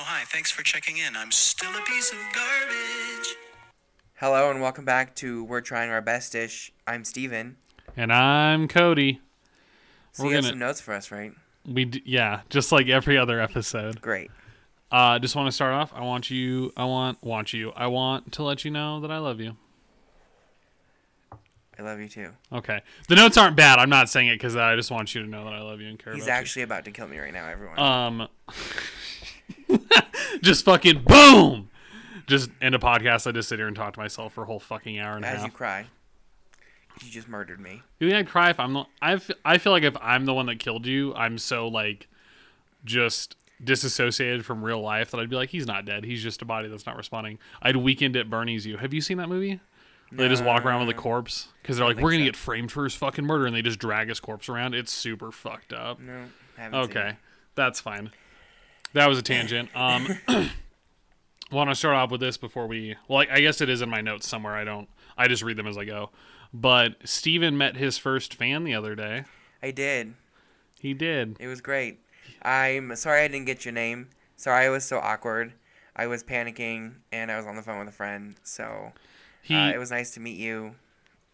Oh, hi, thanks for checking in. I'm still a piece of garbage. Hello and welcome back to We're Trying Our Best Dish. I'm Steven. And I'm Cody. So We're you have gonna- some notes for us, right? We d- yeah, just like every other episode. Great. Uh, just want to start off. I want you. I want want you. I want to let you know that I love you. I love you too. Okay. The notes aren't bad. I'm not saying it because I just want you to know that I love you and care He's about actually about to kill me right now, everyone. Um. just fucking boom. Just end a podcast. I just sit here and talk to myself for a whole fucking hour and a As you cry. You just murdered me. You think I'd cry if I'm the? I f- I feel like if I'm the one that killed you, I'm so like, just disassociated from real life that I'd be like, he's not dead. He's just a body that's not responding. I'd weekend at Bernie's. You have you seen that movie? They just walk around with a corpse because they're like, we're gonna so. get framed for his fucking murder, and they just drag his corpse around. It's super fucked up. No, I haven't seen Okay, it. that's fine. That was a tangent. Um, want to start off with this before we? Well, I, I guess it is in my notes somewhere. I don't. I just read them as I go. But Steven met his first fan the other day. I did. He did. It was great. I'm sorry I didn't get your name. Sorry I was so awkward. I was panicking and I was on the phone with a friend. So He uh, it was nice to meet you.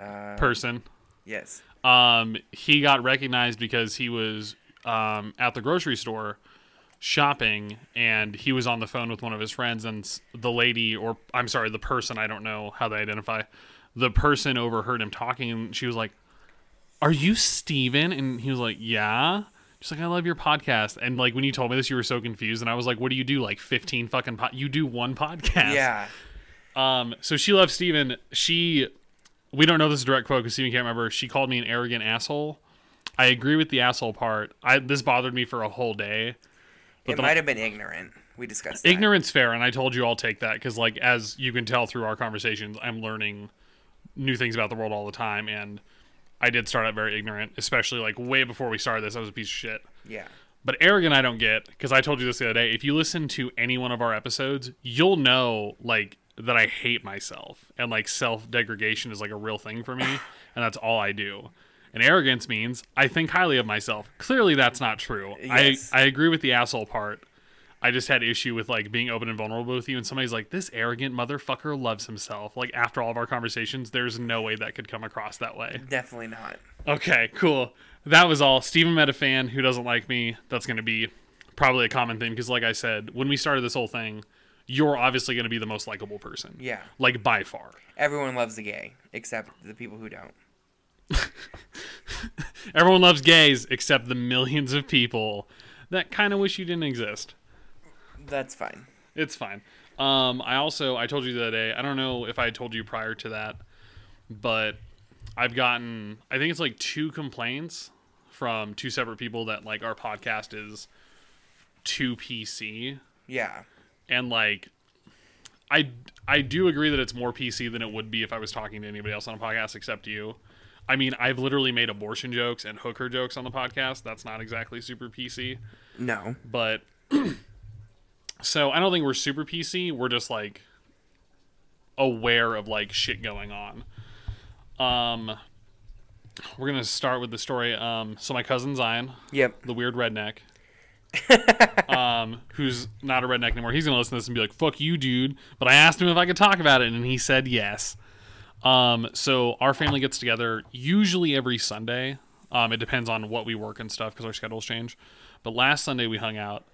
Uh, person. yes. Um, he got recognized because he was um, at the grocery store shopping and he was on the phone with one of his friends and the lady or I'm sorry the person I don't know how they identify the person overheard him talking and she was like are you Steven and he was like yeah she's like I love your podcast and like when you told me this you were so confused and I was like what do you do like 15 fucking po- you do one podcast Yeah. um, so she loves Steven. She, we don't know this is a direct quote because Steven can't remember. She called me an arrogant asshole. I agree with the asshole part. I this bothered me for a whole day. It the- might have been ignorant. We discussed that. Ignorance fair, and I told you I'll take that because, like, as you can tell through our conversations, I'm learning new things about the world all the time, and I did start out very ignorant, especially like way before we started this. I was a piece of shit. Yeah. But arrogant, I don't get because I told you this the other day. If you listen to any one of our episodes, you'll know like that I hate myself and like self degradation is like a real thing for me, and that's all I do. And arrogance means I think highly of myself. Clearly, that's not true. Yes. I I agree with the asshole part. I just had issue with like being open and vulnerable with you, and somebody's like, "This arrogant motherfucker loves himself." Like after all of our conversations, there's no way that could come across that way. Definitely not. Okay, cool. That was all. Steven met a fan who doesn't like me. That's going to be probably a common thing because, like I said, when we started this whole thing, you're obviously going to be the most likable person. Yeah. Like by far. Everyone loves the gay, except the people who don't. Everyone loves gays except the millions of people that kind of wish you didn't exist. That's fine. It's fine. Um, I also I told you the other day. I don't know if I told you prior to that, but I've gotten I think it's like two complaints from two separate people that like our podcast is too PC Yeah. and like I I do agree that it's more PC than it would be if I was talking to anybody else on a podcast except you. I mean, I've literally made abortion jokes and hooker jokes on the podcast. That's not exactly super PC, No. but so I don't think we're super PC. We're just like aware of like shit going on. Um we're going to start with the story um so my cousin Zion, Yep. the weird redneck um, who's not a redneck anymore. He's gonna listen to this and be like, "Fuck you, dude." But I asked him if I could talk about it, and he said yes. Um, so our family gets together usually every Sunday. Um, it depends on what we work and stuff because our schedules change. But last Sunday we hung out.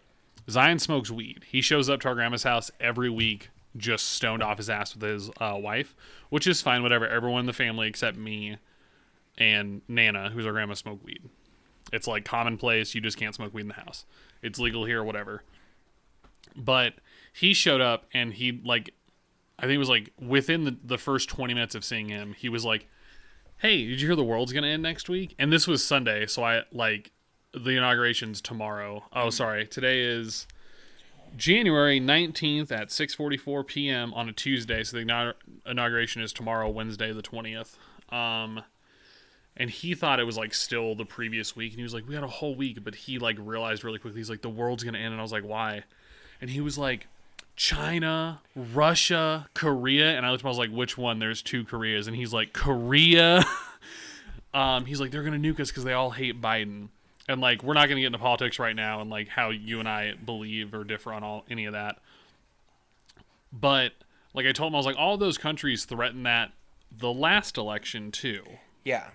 Zion smokes weed. He shows up to our grandma's house every week, just stoned off his ass with his uh, wife, which is fine. Whatever. Everyone in the family except me and Nana, who's our grandma, smoke weed. It's like commonplace. You just can't smoke weed in the house. It's legal here, whatever. But he showed up and he like, I think it was like within the, the first 20 minutes of seeing him, he was like, Hey, did you hear the world's going to end next week? And this was Sunday. So I like the inauguration's tomorrow. Oh, sorry. Today is January 19th at 6:44 p.m. on a Tuesday. So the inau- inauguration is tomorrow, Wednesday the 20th. Um and he thought it was like still the previous week and he was like we had a whole week but he like realized really quickly he's like the world's gonna end and i was like why and he was like china russia korea and i looked at him i was like which one there's two koreas and he's like korea um he's like they're gonna nuke us because they all hate biden and and like we're not going to get into politics right now and like how you and I believe or differ on all any of that. But like I told him, I was like, all those countries threatened that the last election too Yeah.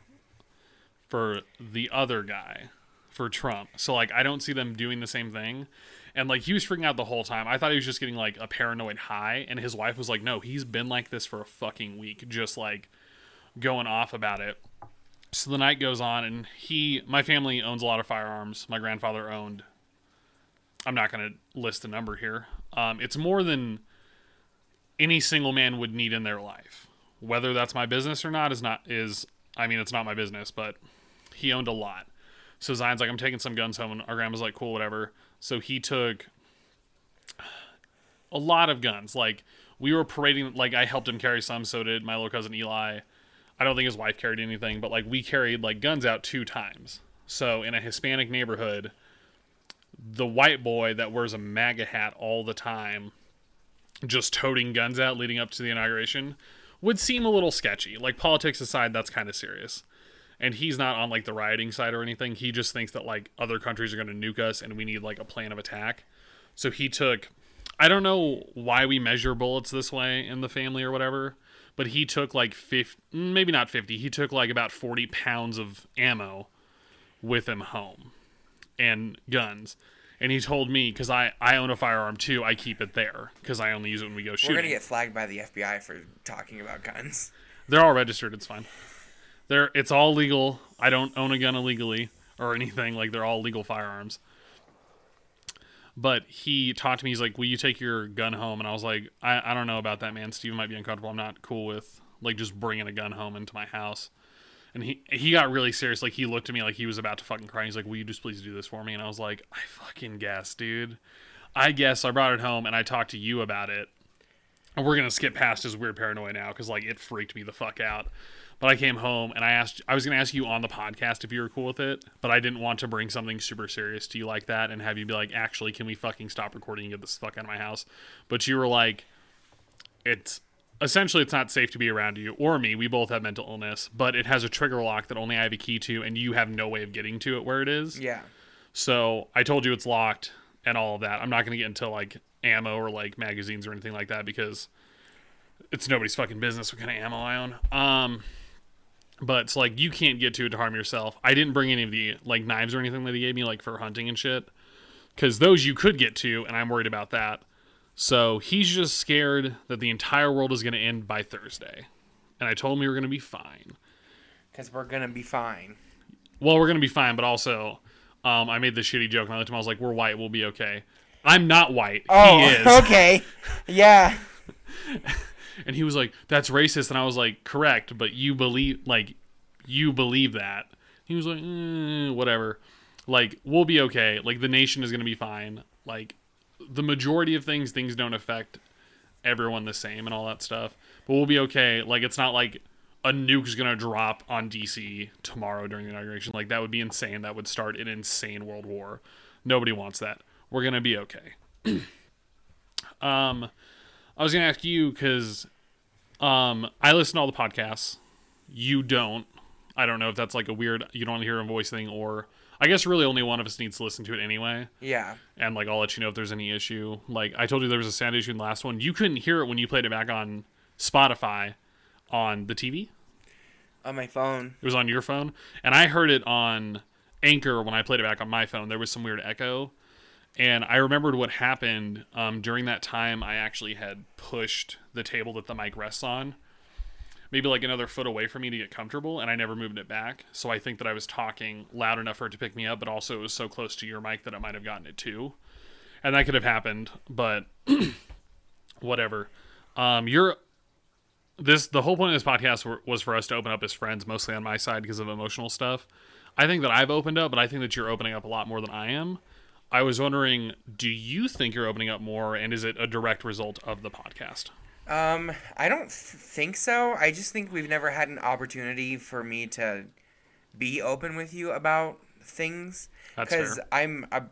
for the other guy, for Trump. So like I don't see them doing the same thing. And like he was freaking out the whole time. I thought he was just getting like a paranoid high, and his wife was like, "No, he's been like this for a fucking week, just like going off about it." So the night goes on, and he, my family owns a lot of firearms. My grandfather owned. I'm not going to list the number here. Um, it's more than any single man would need in their life. Whether that's my business or not is not is. I mean, it's not my business, but he owned a lot. So Zion's like, I'm taking some guns home, and our grandma's like, cool, whatever. So he took a lot of guns. Like we were parading, like I helped him carry some, so did my little cousin Eli. I don't think his wife carried anything, but like we carried like guns out two times. So in a Hispanic neighborhood, the white boy that wears a MAGA hat all the time, just toting guns out leading up to the inauguration, would seem a little sketchy. Like politics aside, that's kind of serious and he's not on like the rioting side or anything. He just thinks that like other countries are going to nuke us and we need like a plan of attack. So he took I don't know why we measure bullets this way in the family or whatever, but he took like 50 maybe not 50. He took like about 40 pounds of ammo with him home and guns. And he told me because I, I own a firearm too, I keep it there because I only use it when we go shooting. We're gonna get flagged by the FBI for talking about guns. They're all registered. It's fine. They're it's all legal. I don't own a gun illegally or anything. Like they're all legal firearms. But he talked to me. He's like, "Will you take your gun home?" And I was like, "I, I don't know about that, man. Steven might be uncomfortable. I'm not cool with like just bringing a gun home into my house." And he he got really serious. Like he looked at me like he was about to fucking cry. He's like, "Will you just please do this for me?" And I was like, "I fucking guess, dude. I guess." I brought it home and I talked to you about it. And we're gonna skip past his weird paranoia now because like it freaked me the fuck out. But I came home and I asked, I was going to ask you on the podcast if you were cool with it, but I didn't want to bring something super serious to you like that and have you be like, actually, can we fucking stop recording and get this fuck out of my house? But you were like, it's essentially it's not safe to be around you or me. We both have mental illness, but it has a trigger lock that only I have a key to, and you have no way of getting to it where it is. Yeah. So I told you it's locked and all of that. I'm not going to get into like ammo or like magazines or anything like that because it's nobody's fucking business what kind of ammo I own. Um, but it's like you can't get to it to harm yourself. I didn't bring any of the like knives or anything that he gave me like for hunting and shit, because those you could get to, and I'm worried about that. So he's just scared that the entire world is going to end by Thursday, and I told him we were going to be fine. Because we're gonna be fine. Well, we're going to be fine, but also, um, I made the shitty joke, and I looked at him. I was like, "We're white, we'll be okay." I'm not white. Oh, he is. okay. Yeah. and he was like that's racist. And i was like correct but you believe like you believe that. He was like eh, whatever. Like we'll be okay. Like the nation is going to be fine. Like the majority of things things don't affect everyone the same and all that stuff but we'll be okay. Like it's not like a nuke's going to drop on dc tomorrow during the inauguration. Like that would be insane. That would start an insane world war. Nobody wants that. We're going to be okay. Um I was gonna ask you because um, I listen to all the podcasts. You don't. I don't know if that's like a weird you don't hear a voice thing or I guess really only one of us needs to listen to it anyway. Yeah. And like I'll let you know if there's any issue. Like I told you there was a sound issue in the last one. You couldn't hear it when you played it back on Spotify on the TV. On my phone. It was on your phone, and I heard it on Anchor when I played it back on my phone. There was some weird echo, and I remembered what happened um, during that time. I actually had pushed the table that the mic rests on, maybe like another foot away from me to get comfortable, and I never moved it back. So I think that I was talking loud enough for it to pick me up, but also it was so close to your mic that it might have gotten it too, and that could have happened. But whatever. Um, you're this the whole point of this podcast was for us to open up as friends, mostly on my side because of emotional stuff. I think that I've opened up, but I think that you're opening up a lot more than I am. I was wondering, do you think you're opening up more, and is it a direct result of the podcast? Um, I don't th- think so. I just think we've never had an opportunity for me to be open with you about things. Because. I'm a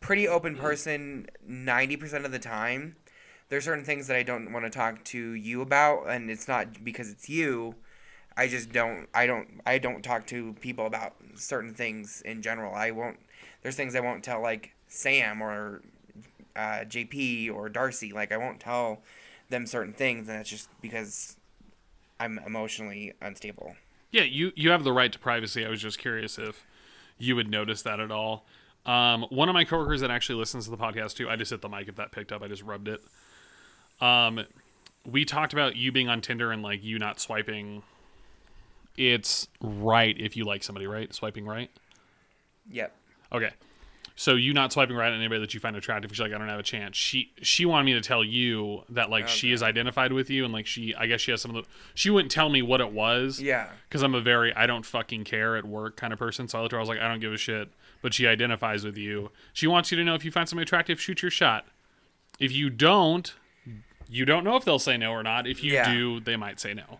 pretty open person 90% of the time. There's certain things that I don't want to talk to you about, and it's not because it's you. I just don't. I don't. I don't talk to people about certain things in general. I won't. There's things I won't tell like Sam or uh, JP or Darcy. Like I won't tell them certain things, and that's just because I'm emotionally unstable. Yeah, you you have the right to privacy. I was just curious if you would notice that at all. Um, one of my coworkers that actually listens to the podcast too. I just hit the mic if that picked up. I just rubbed it. Um, we talked about you being on Tinder and like you not swiping. It's right if you like somebody, right? Swiping right. Yep. Okay. So you not swiping right on anybody that you find attractive. She's like, I don't have a chance. She she wanted me to tell you that like she is identified with you and like she I guess she has some of the. She wouldn't tell me what it was. Yeah. Because I'm a very I don't fucking care at work kind of person. So I looked her. I was like, I don't give a shit. But she identifies with you. She wants you to know if you find somebody attractive, shoot your shot. If you don't, you don't know if they'll say no or not. If you Yeah. do, they might say no.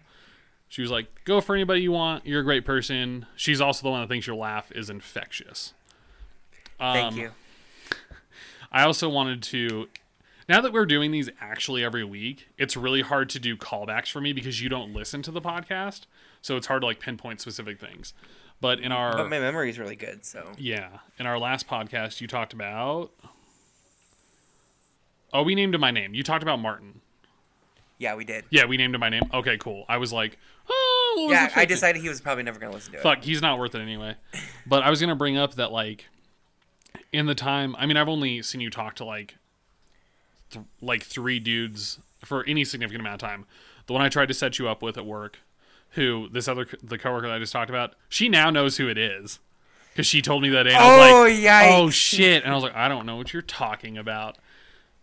She was like, "Go for anybody you want. You're a great person." She's also the one that thinks your laugh is infectious. Thank Um, you. I also wanted to. Now that we're doing these actually every week, it's really hard to do callbacks for me because you don't listen to the podcast, so it's hard to like pinpoint specific things. But in our But my memory is really good, so yeah, in our last podcast, you talked about. Oh, we named him my name. You talked about Martin. yeah, we did. Yeah, we named him my name. Okay, cool. I was like, oh, what was Yeah, I decided he was probably never gonna listen to it. Fuck, he's not worth it anyway. But I was gonna bring up that like, in the time, I mean, I've only seen you talk to like, th- like three dudes for any significant amount of time. The one I tried to set you up with at work, who this other the coworker that I just talked about, she now knows who it is. Because she told me that and I was Oh, like, yikes. "Oh shit!" And I was like, "I don't know what you're talking about."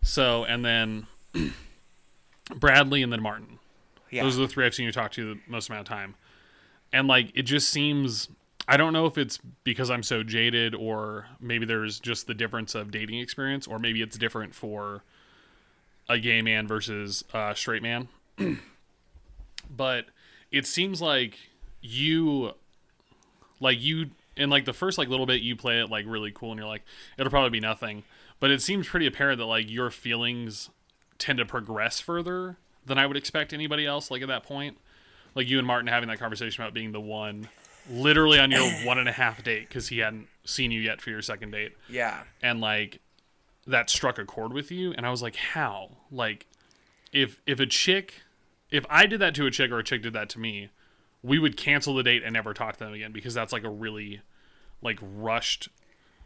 So, and then Bradley, and then Martin. Yeah. Those are the three I've seen you talk to the most amount of time. And like it just seems I don't know if it's because I'm so jaded or maybe there's just the difference of dating experience or maybe it's different for a gay man versus a straight man. but it seems like you like you in like the first like little bit you play it like really cool and you're like it'll probably be nothing. But it seems pretty apparent that like your feelings tend to progress further than I would expect anybody else. Like at that point, like you and Martin having that conversation about being the one, literally on your one and a half date because he hadn't seen you yet for your second date, yeah. and like that struck a chord with you, and I was like, how? Like, if if a chick, if I did that to a chick or a chick did that to me, we would cancel the date and never talk to them again because that's like a really like rushed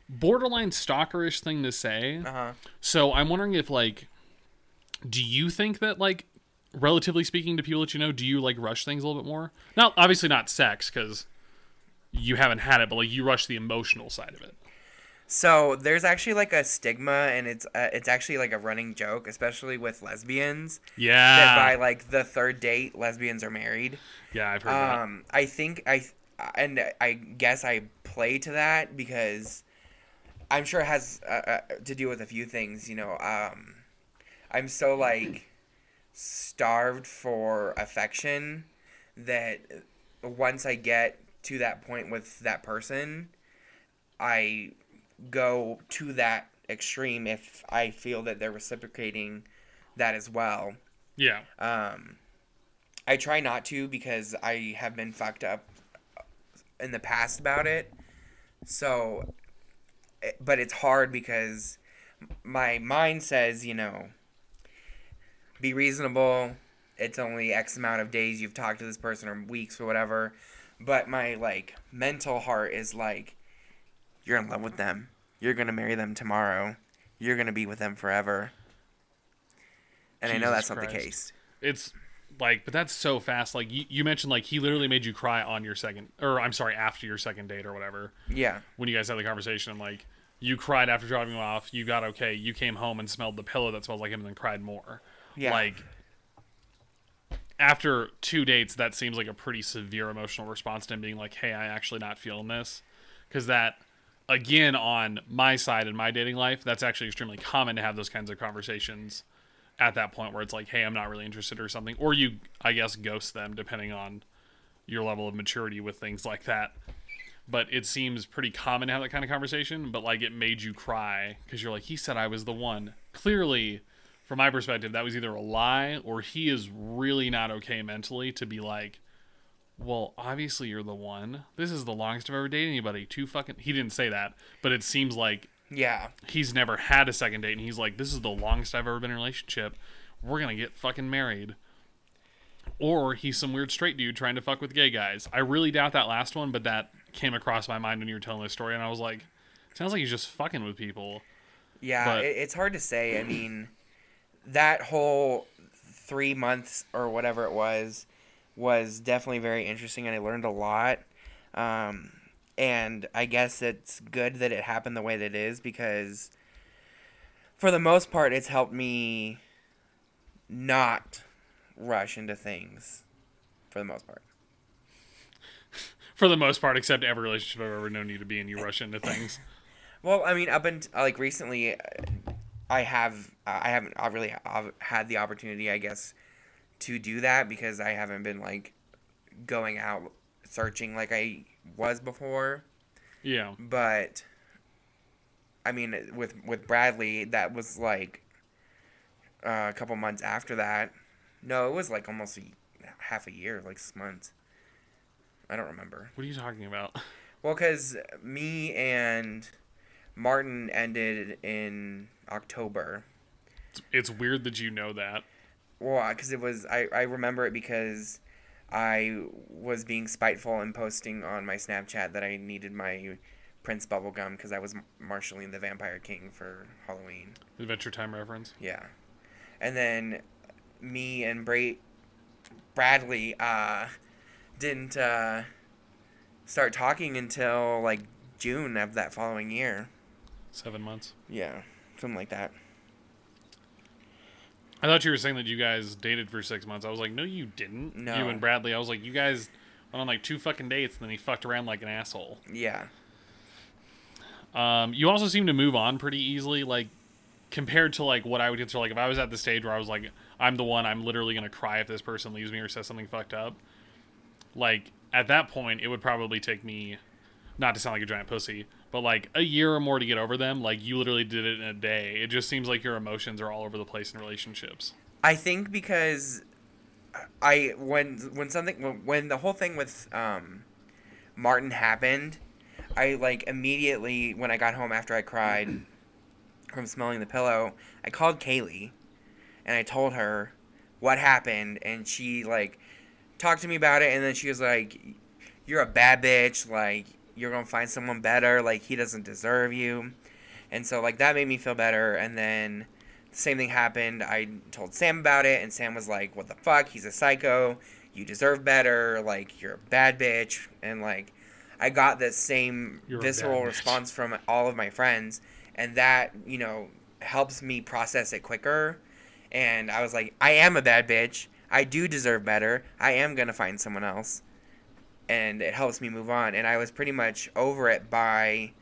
borderline stalkerish thing to say Uh huh. so I'm wondering if like, do you think that like, relatively speaking to people that you know, do you like rush things a little bit more? Not obviously not sex because you haven't had it, but like you rush the emotional side of it. So there's actually like a stigma, and it's uh, it's actually like a running joke, especially with lesbians. Yeah. That by like the third date, lesbians are married. yeah, I've heard that. Um, I think I and I guess I play to that because I'm sure it has uh, uh, to do with a few things. You know, um, I'm so like starved for affection that once I get to that point with that person, I go to that extreme if I feel that they're reciprocating that as well. Yeah, Um, I try not to because I have been fucked up in the past about it. So, eh, but it's hard because my mind says, you know, be reasonable. It's only X amount of days you've talked to this person or weeks or whatever. But my like mental heart is like, you're in love with them. You're gonna marry them tomorrow. You're gonna be with them forever. And I know Jesus that's not the case. it's like, but that's so fast. Like you, you mentioned, like he literally made you cry on your second, or I'm sorry, after your second date or whatever. Yeah. when you guys had the conversation and like you cried after driving him off you got okay you came home and smelled the pillow that smells like him and then cried more Yeah. like after two dates that seems like a pretty severe emotional response to him being like hey i actually not feeling this. Because that again on my side in my dating life that's actually extremely common to have those kinds of conversations at that point where it's like hey i'm not really interested or something or you i guess ghost them depending on your level of maturity with things like that. But it seems pretty common to have that kind of conversation but like it made you cry because you're like he said i was the one. Clearly from my perspective that was either a lie or he is really not okay mentally to be like well, obviously you're the one. This is the longest I've ever dated anybody. Two fucking. He didn't say that, but it seems like Yeah. he's never had a second date, and he's like, this is the longest I've ever been in a relationship. We're gonna get fucking married. Or he's some weird straight dude trying to fuck with gay guys. I really doubt that last one, but that came across my mind when you were telling this story, and I was like, sounds like he's just fucking with people. Yeah, But- it's hard to say. I mean, that whole three months or whatever it was was definitely very interesting, and I learned a lot. Um, and I guess it's good that it happened the way that it is because, for the most part, it's helped me not rush into things. For the most part. For the most part, except every relationship I've ever known you to be in, you rush into things. Well, I mean, up until like recently, I have I haven't I really have had the opportunity, I guess, to do that because I haven't been like going out searching like I was before. Yeah. But I mean, with with Bradley, that was like uh, a couple months after that. No, it was like almost a, half a year, like six months. I don't remember. What are you talking about? Well, because me and Martin ended in October. It's weird that you know that. Well, because it was, I, I remember it because I was being spiteful and posting on my Snapchat that I needed my Prince bubblegum because I was Marshall Lee the Vampire King for Halloween. Adventure Time reference. Yeah. And then me and Bra- Bradley uh, didn't uh, start talking until like June of that following year. Seven months. Yeah, something like that. I thought you were saying that you guys dated for six months. I was like, no, you didn't. No. You and Bradley. I was like, you guys went on like two fucking dates, and then he fucked around like an asshole. Yeah. Um, you also seem to move on pretty easily, like compared to like what I would consider like if I was at the stage where I was like, I'm the one, I'm literally gonna cry if this person leaves me or says something fucked up. Like at that point, it would probably take me, not to sound like a giant pussy, but like a year or more to get over them. Like you literally did it in a day. It just seems like your emotions are all over the place in relationships. I think because I when when something when- the whole thing with um Martin happened, I like immediately when I got home after I cried from smelling the pillow, I called Kaylee and I told her what happened and she like talked to me about it and then she was like you're a bad bitch like you're going to find someone better like he doesn't deserve you. And so like that made me feel better and then the same thing happened. I told Sam about it, and Sam was like, "What the fuck? He's a psycho. You deserve better. Like you're a bad bitch." And like, I got the same You're visceral bitch. response from all of my friends, and that you know helps me process it quicker. And I was like, "I am a bad bitch. I do deserve better. I am gonna find someone else." And it helps me move on. And I was pretty much over it by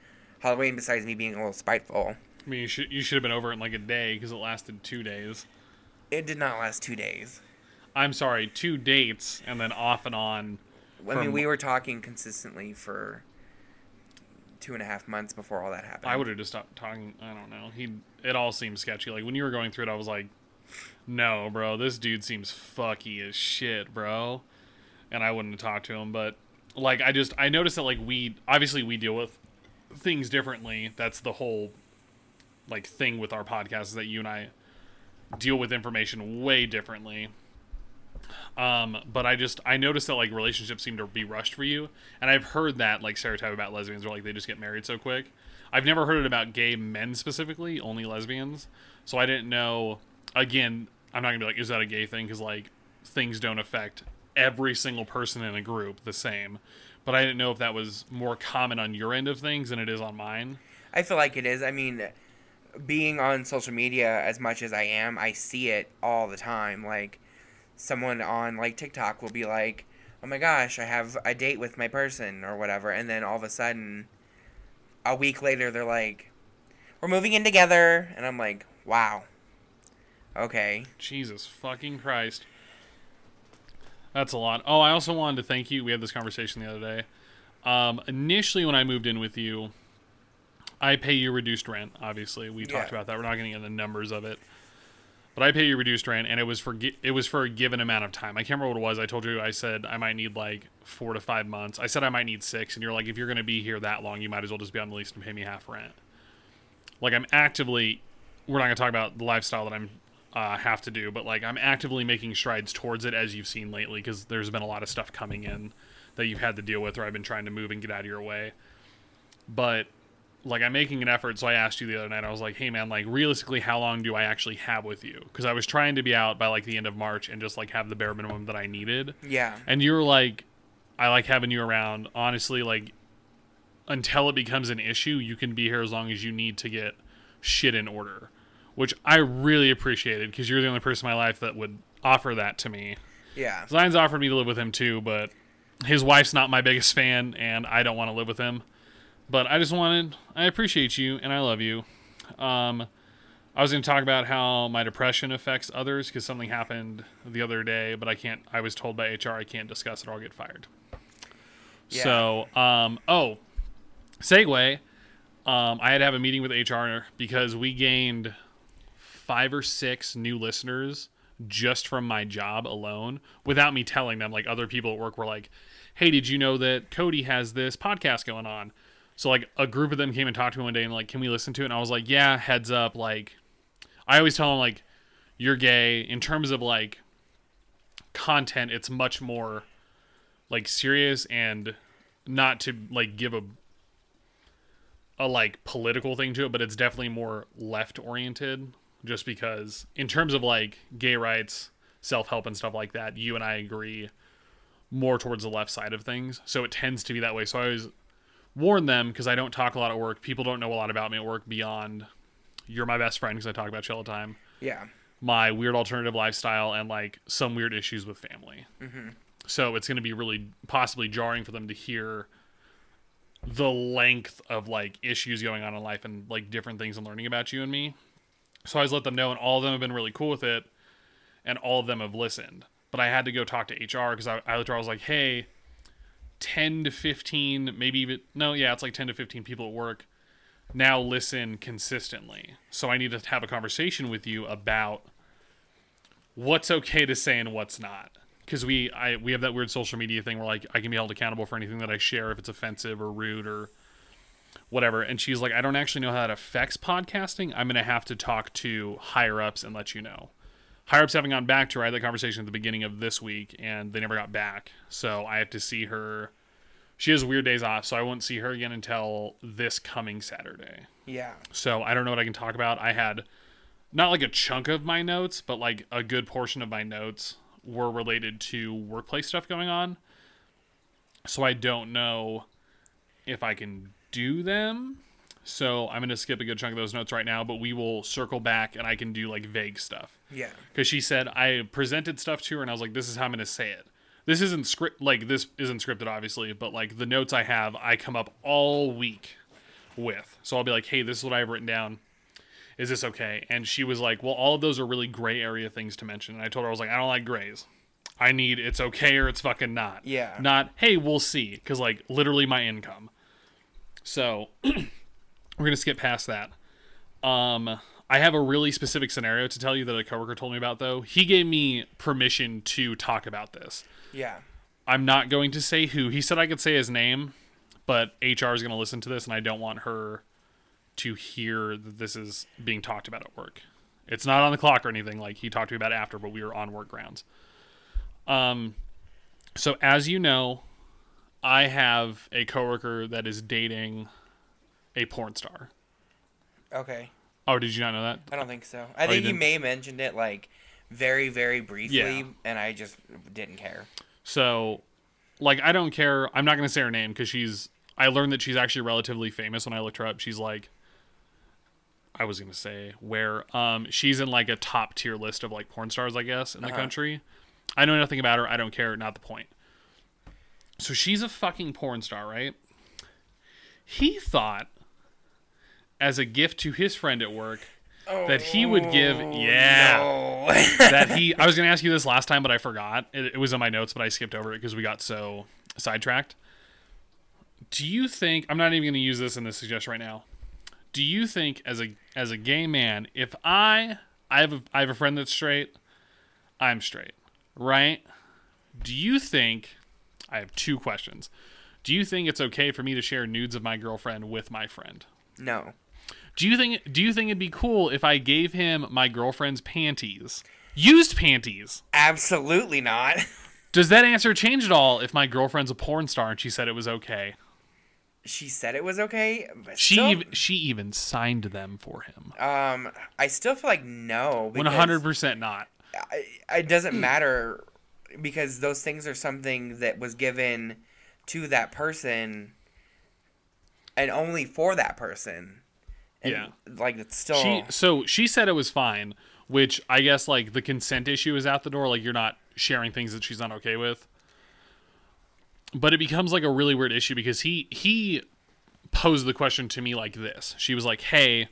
Halloween. Besides me being a little spiteful, I mean, you should you should have been over it in like a day because it lasted two days. it did not last two days. I'm sorry, two dates and then off and on. I mean, we were talking consistently for two and a half months before all that happened. I would have just stopped talking. I don't know. He it all seemed sketchy. Like when you were going through it, I was like, "No, bro, this dude seems fucky as shit, bro." And I wouldn't have talked to him, but like I just I noticed that like we obviously we deal with things differently. That's the whole like thing with our podcast is that you and I deal with information way differently. Um, but I just I noticed that like relationships seem to be rushed for you, and I've heard that like stereotype about lesbians where like they just get married so quick. I've never heard it about gay men specifically, only lesbians. So I didn't know. Again, I'm not gonna be like, is that a gay thing? Because like things don't affect every single person in a group the same. But I didn't know if that was more common on your end of things than it is on mine. I feel like it is. I mean, being on social media as much as I am, I see it all the time. Like, someone on like TikTok will be like, "Oh my gosh, I have a date with my person" or whatever, and then all of a sudden, a week later, they're like, "We're moving in together," and I'm like, "Wow, okay." Jesus fucking Christ. That's a lot. Oh, I also wanted to thank you. We had this conversation the other day. Um, initially, when I moved in with you, I pay you reduced rent. Obviously, we talked about that. We're not getting into the numbers of it. but I pay you reduced rent, and it was for it was for a given amount of time. I can't remember what it was. I told you I said I might need like four to five months. I said I might need six, and you're like, if you're gonna be here that long, you might as well just be on the lease and pay me half rent. Like I'm actively, we're not gonna talk about the lifestyle that I'm uh, have to do, but like I'm actively making strides towards it, as you've seen lately, because there's been a lot of stuff coming in that you've had to deal with, or I've been trying to move and get out of your way. But like I'm making an effort, so I asked you the other night. I was like, "Hey man, like realistically, how long do I actually have with you?" Because I was trying to be out by like the end of March and just like have the bare minimum that I needed. Yeah. And you were like, "I like having you around." Honestly, like until it becomes an issue, you can be here as long as you need to get shit in order, which I really appreciated because you're the only person in my life that would offer that to me. Yeah. Zion's offered me to live with him too, but his wife's not my biggest fan, and I don't want to live with him. But I just wanted, I appreciate you, and I love you. Um, I was going to talk about how my depression affects others because something happened the other day, but I can't. I was told by HR I can't discuss it or I'll get fired. Yeah. So, um, oh, segue. Um, I had to have a meeting with HR because we gained five or six new listeners just from my job alone without me telling them. Like other people at work were like, "Hey, did you know that Cody has this podcast going on?" So like a group of them came and talked to me one day and like, "Can we listen to it?" And I was like, "Yeah, heads up." Like, I always tell them like, "You're gay." In terms of like content, it's much more like serious and not to like give a a like political thing to it, but it's definitely more left oriented just because in terms of like gay rights, self-help and stuff like that, you and I agree more towards the left side of things. So it tends to be that way. So I always warn them because I don't talk a lot at work. People don't know a lot about me at work beyond you're my best friend because I talk about you all the time. Yeah. My weird alternative lifestyle and like some weird issues with family. Mm-hmm. So it's going to be really possibly jarring for them to hear the length of like issues going on in life and like different things and learning about you and me. So I always let them know, and all of them have been really cool with it, and all of them have listened. But I had to go talk to HR because I, I, I was like, hey, 10 to 15, maybe even, no, yeah, it's like 10 to 15 people at work now listen consistently. So I need to have a conversation with you about what's okay to say and what's not. Because we I we have that weird social media thing where like I can be held accountable for anything that I share if it's offensive or rude or whatever. And she's like, I don't actually know how that affects podcasting. I'm gonna have to talk to higher ups and let you know. Higher ups haven't gone back to her. I had that conversation at the beginning of this week and they never got back. So I have to see her. She has weird days off, so I won't see her again until this coming Saturday. Yeah. So I don't know what I can talk about. I had not like a chunk of my notes, but like a good portion of my notes were related to workplace stuff going on. So I don't know if I can do them. So I'm going to skip a good chunk of those notes right now, but we will circle back and I can do like vague stuff. Yeah. Because she said I presented stuff to her and I was like, this is how I'm going to say it. This isn't script like this isn't scripted obviously, but like the notes I have, I come up all week with. So I'll be like, hey, this is what I have written down. Is this okay? And she was like, well, all of those are really gray area things to mention. And I told her I was like, I don't like grays. I need it's okay or it's fucking not. Yeah. Not hey, we'll see. Because like literally my income. So we're gonna skip past that. Um, I have a really specific scenario to tell you that a coworker told me about though. He gave me permission to talk about this. Yeah. I'm not going to say who. He said I could say his name, but HR is going to listen to this, and I don't want her to hear that this is being talked about at work. It's not on the clock or anything. Like he talked to me about after, but we were on work grounds. Um, so as you know, I have a coworker that is dating a porn star. Okay. Oh, did you not know that? I don't think so. I you think you may mentioned it like very, very briefly, Yeah. and I just didn't care. So, like, I don't care. I'm not going to say her name because she's. I learned that she's actually relatively famous when I looked her up. She's like. I was going to say where. Um, she's in like a top tier list of like porn stars, I guess, in the Uh-huh. country. I know nothing about her. I don't care. Not the point. So she's a fucking porn star, right? He thought, as a gift to his friend at work, that he would give. Oh, yeah Oh. that he I was going to ask you this last time but I forgot. It, it was in my notes but I skipped over it because we got so sidetracked. Do you think I'm not even going to use this in this suggestion right now. Do you think as a as a gay man if I I have a, I have a friend that's straight. I'm straight, right? Do you think? I have two questions. Do you think it's okay for me to share nudes of my girlfriend with my friend? No. Do you think do you think it'd be cool if I gave him my girlfriend's panties? Used panties. Absolutely not. Does that answer change at all if my girlfriend's a porn star and she said it was okay? she said it was okay. But She still, ev- she even signed them for him. um, I still feel like no. Hundred percent not. I- It doesn't matter because those things are something that was given to that person, and only for that person. And, Yeah. Like it's still. She so she said it was fine, which I guess like the consent issue is out the door. Like you're not sharing things that she's not okay with. But it becomes like a really weird issue because he he posed the question to me like this. She was like, "Hey,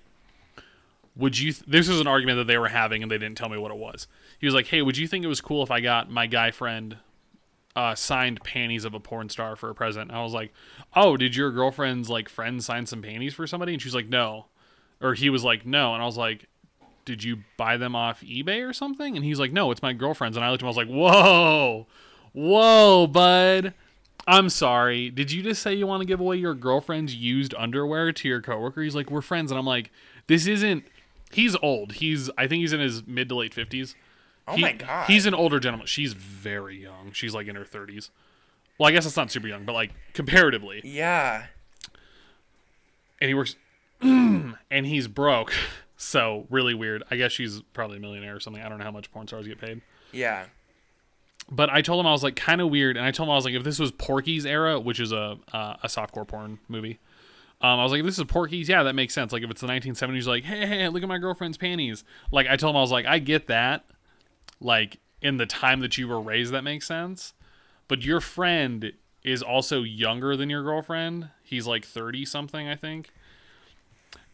would you?" Th- this was an argument that they were having, and they didn't tell me what it was. He was like, "Hey, would you think it was cool if I got my guy friend uh, signed panties of a porn star for a present?" And I was like, "Oh, did your girlfriend's like friend sign some panties for somebody?" And she's like, "No," or he was like, "No," and I was like. Did you buy them off eBay or something? And he's like, No, it's my girlfriend's. And I looked at him, I was like, Whoa, whoa, bud. I'm sorry. Did you just say you want to give away your girlfriend's used underwear to your coworker? He's like, we're friends, and I'm like, this isn't. He's old. He's. I think he's in his mid to late fifties. Oh my God. He's an older gentleman. She's very young. She's like in her thirties. Well, I guess it's not super young, but like comparatively. yeah. And he works, and he's broke. So really weird. I guess she's probably a millionaire or something. I don't know how much porn stars get paid. Yeah. But I told him I was like kind of weird, and I told him I was like, if this was Porky's era, which is a uh, a softcore porn movie, um, I was like, if this is Porky's, yeah, that makes sense. Like if it's the 1970s, like, hey, hey, look at my girlfriend's panties. Like I told him I was like, I get that, like in the time that you were raised, that makes sense. But your friend is also younger than your girlfriend. He's like 30 something, I think.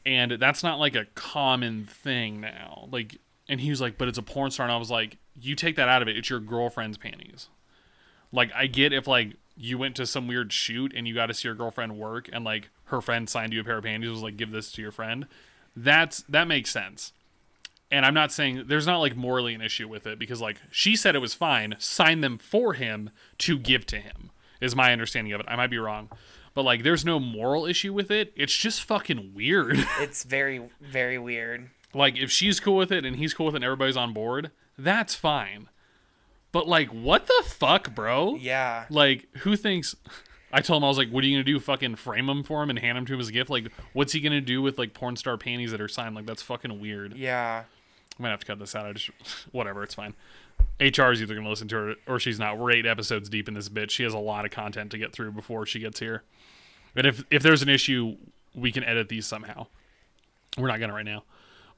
And that's not like a common thing now. Like, and he was like, but it's a porn star. And I was like, you take that out of it. It's your girlfriend's panties. Like, I get if like you went to some weird shoot and you got to see your girlfriend work and like her friend signed you a pair of panties was like, give this to your friend. That's, that makes sense. And I'm not saying there's not like morally an issue with it because like she said it was fine, sign them for him to give to him, is my understanding of it. I might be wrong. But like there's no moral issue with it. It's just fucking weird. It's very, very weird. like if she's cool with it and he's cool with it and everybody's on board, that's fine. But like what the fuck, bro? Yeah. Like who thinks I told him I was like, "What are you gonna do? Fucking frame him for him and hand him to him as a gift? Like, what's he gonna do with like porn star panties that are signed? Like, that's fucking weird." Yeah. I'm gonna have to cut this out. I just whatever, it's fine. HR is either gonna listen to her or she's not. We're eight episodes deep in this bitch. She has a lot of content to get through before she gets here. And if if there's an issue, we can edit these somehow. We're not gonna right now.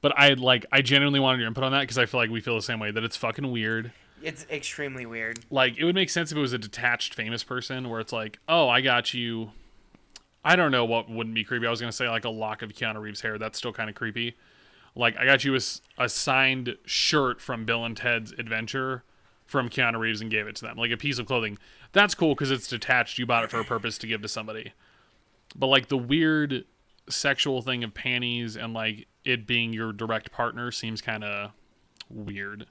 But I like I genuinely wanted your input on that because I feel like we feel the same way that it's fucking weird. It's extremely weird. Like it would make sense if it was a detached famous person where it's like, oh, I got you. I don't know what wouldn't be creepy. I was gonna say like a lock of Keanu Reeves' hair. That's still kind of creepy. Like I got you a, a signed shirt from Bill and Ted's Adventure from Keanu Reeves and gave it to them. Like a piece of clothing. That's cool because it's detached. You bought it for a purpose to give to somebody. But like the weird sexual thing of panties and like it being your direct partner seems kind of weird.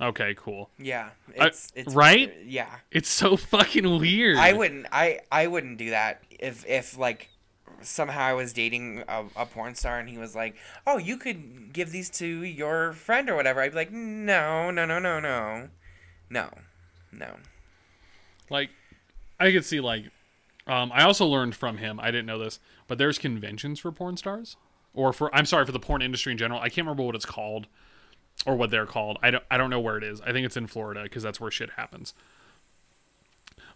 Okay, cool. Yeah. I- It's, it's right? Yeah. It's so fucking weird. I wouldn't. I I wouldn't do that if if like somehow I was dating a, a porn star and he was like, "Oh, you could give these to your friend or whatever." I'd be like, "No, no, no, no, no, no, no." like I could see like um, I also learned from him. I didn't know this, but there's conventions for porn stars, or for I'm sorry for the porn industry in general. I can't remember what it's called or what they're called. I don't I don't know where it is. I think it's in Florida because that's where shit happens.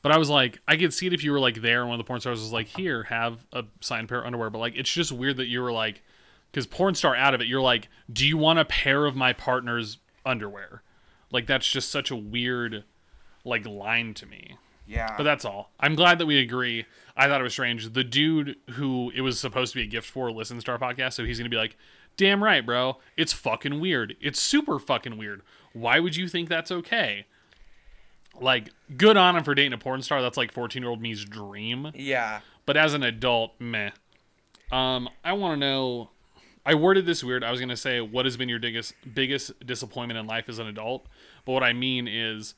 But I was like, I could see it if you were like there and one of the porn stars was like, "Here, have a signed pair of underwear." But like, it's just weird that you were like, because porn star out of it, you're like, "Do you want a pair of my partner's underwear?" Like that's just such a weird like line to me. Yeah. But that's all. I'm glad that we agree. I thought it was strange. The dude who it was supposed to be a gift for listens to our podcast, so he's gonna be like, "Damn right, bro. It's fucking weird. It's super fucking weird. Why would you think that's okay?" Like, good on him for dating a porn star. That's like 14 year old me's dream. yeah. But as an adult, meh. Um, I want to know. I worded this weird. I was gonna say what has been your biggest biggest disappointment in life as an adult, but what I mean is,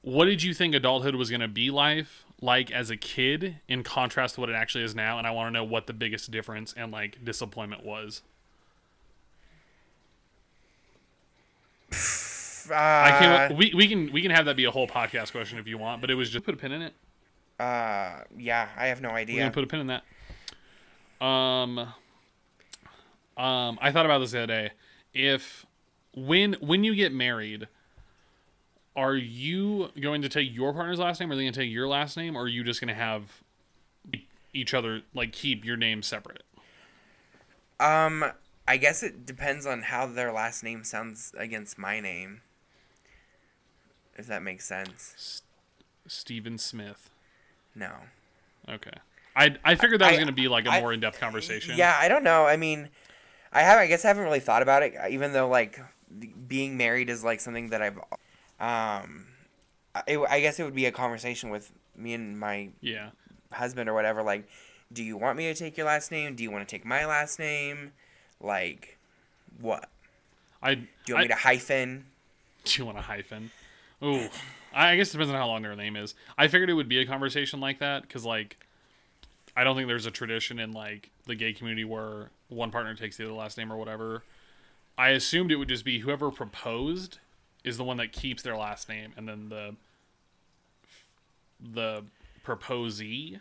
what did you think adulthood was gonna be life like as a kid in contrast to what it actually is now? And I want to know what the biggest difference and like disappointment was. I came Uh, up, we we can we can have that be a whole podcast question if you want, but it was just put a pin in it. uh, yeah, I have no We're idea. gonna put a pin in that. Um, um, I thought about this the other day. If when when you get married, are you going to take your partner's last name, or are they going to take your last name, or are you just going to have each other like keep your name separate? Um, I guess it depends on how their last name sounds against my name. If that makes sense. Stephen Smith. No. Okay. I I figured that was going to be like a I- more in depth conversation. Yeah, I don't know. I mean, I have. I guess I haven't really thought about it, even though like being married is like something that I've. Um, I, it- I guess it would be a conversation with me and my Yeah. husband or whatever. Like, do you want me to take your last name? Do you want to take my last name? Like, what? I Do you I- want me to hyphen? Do you want a hyphen? Ooh, I I guess it depends on how long their name is. I figured it would be a conversation like that because, like, I don't think there's a tradition in like the gay community where one partner takes the other last name or whatever. I assumed it would just be whoever proposed is the one that keeps their last name, and then the the proposee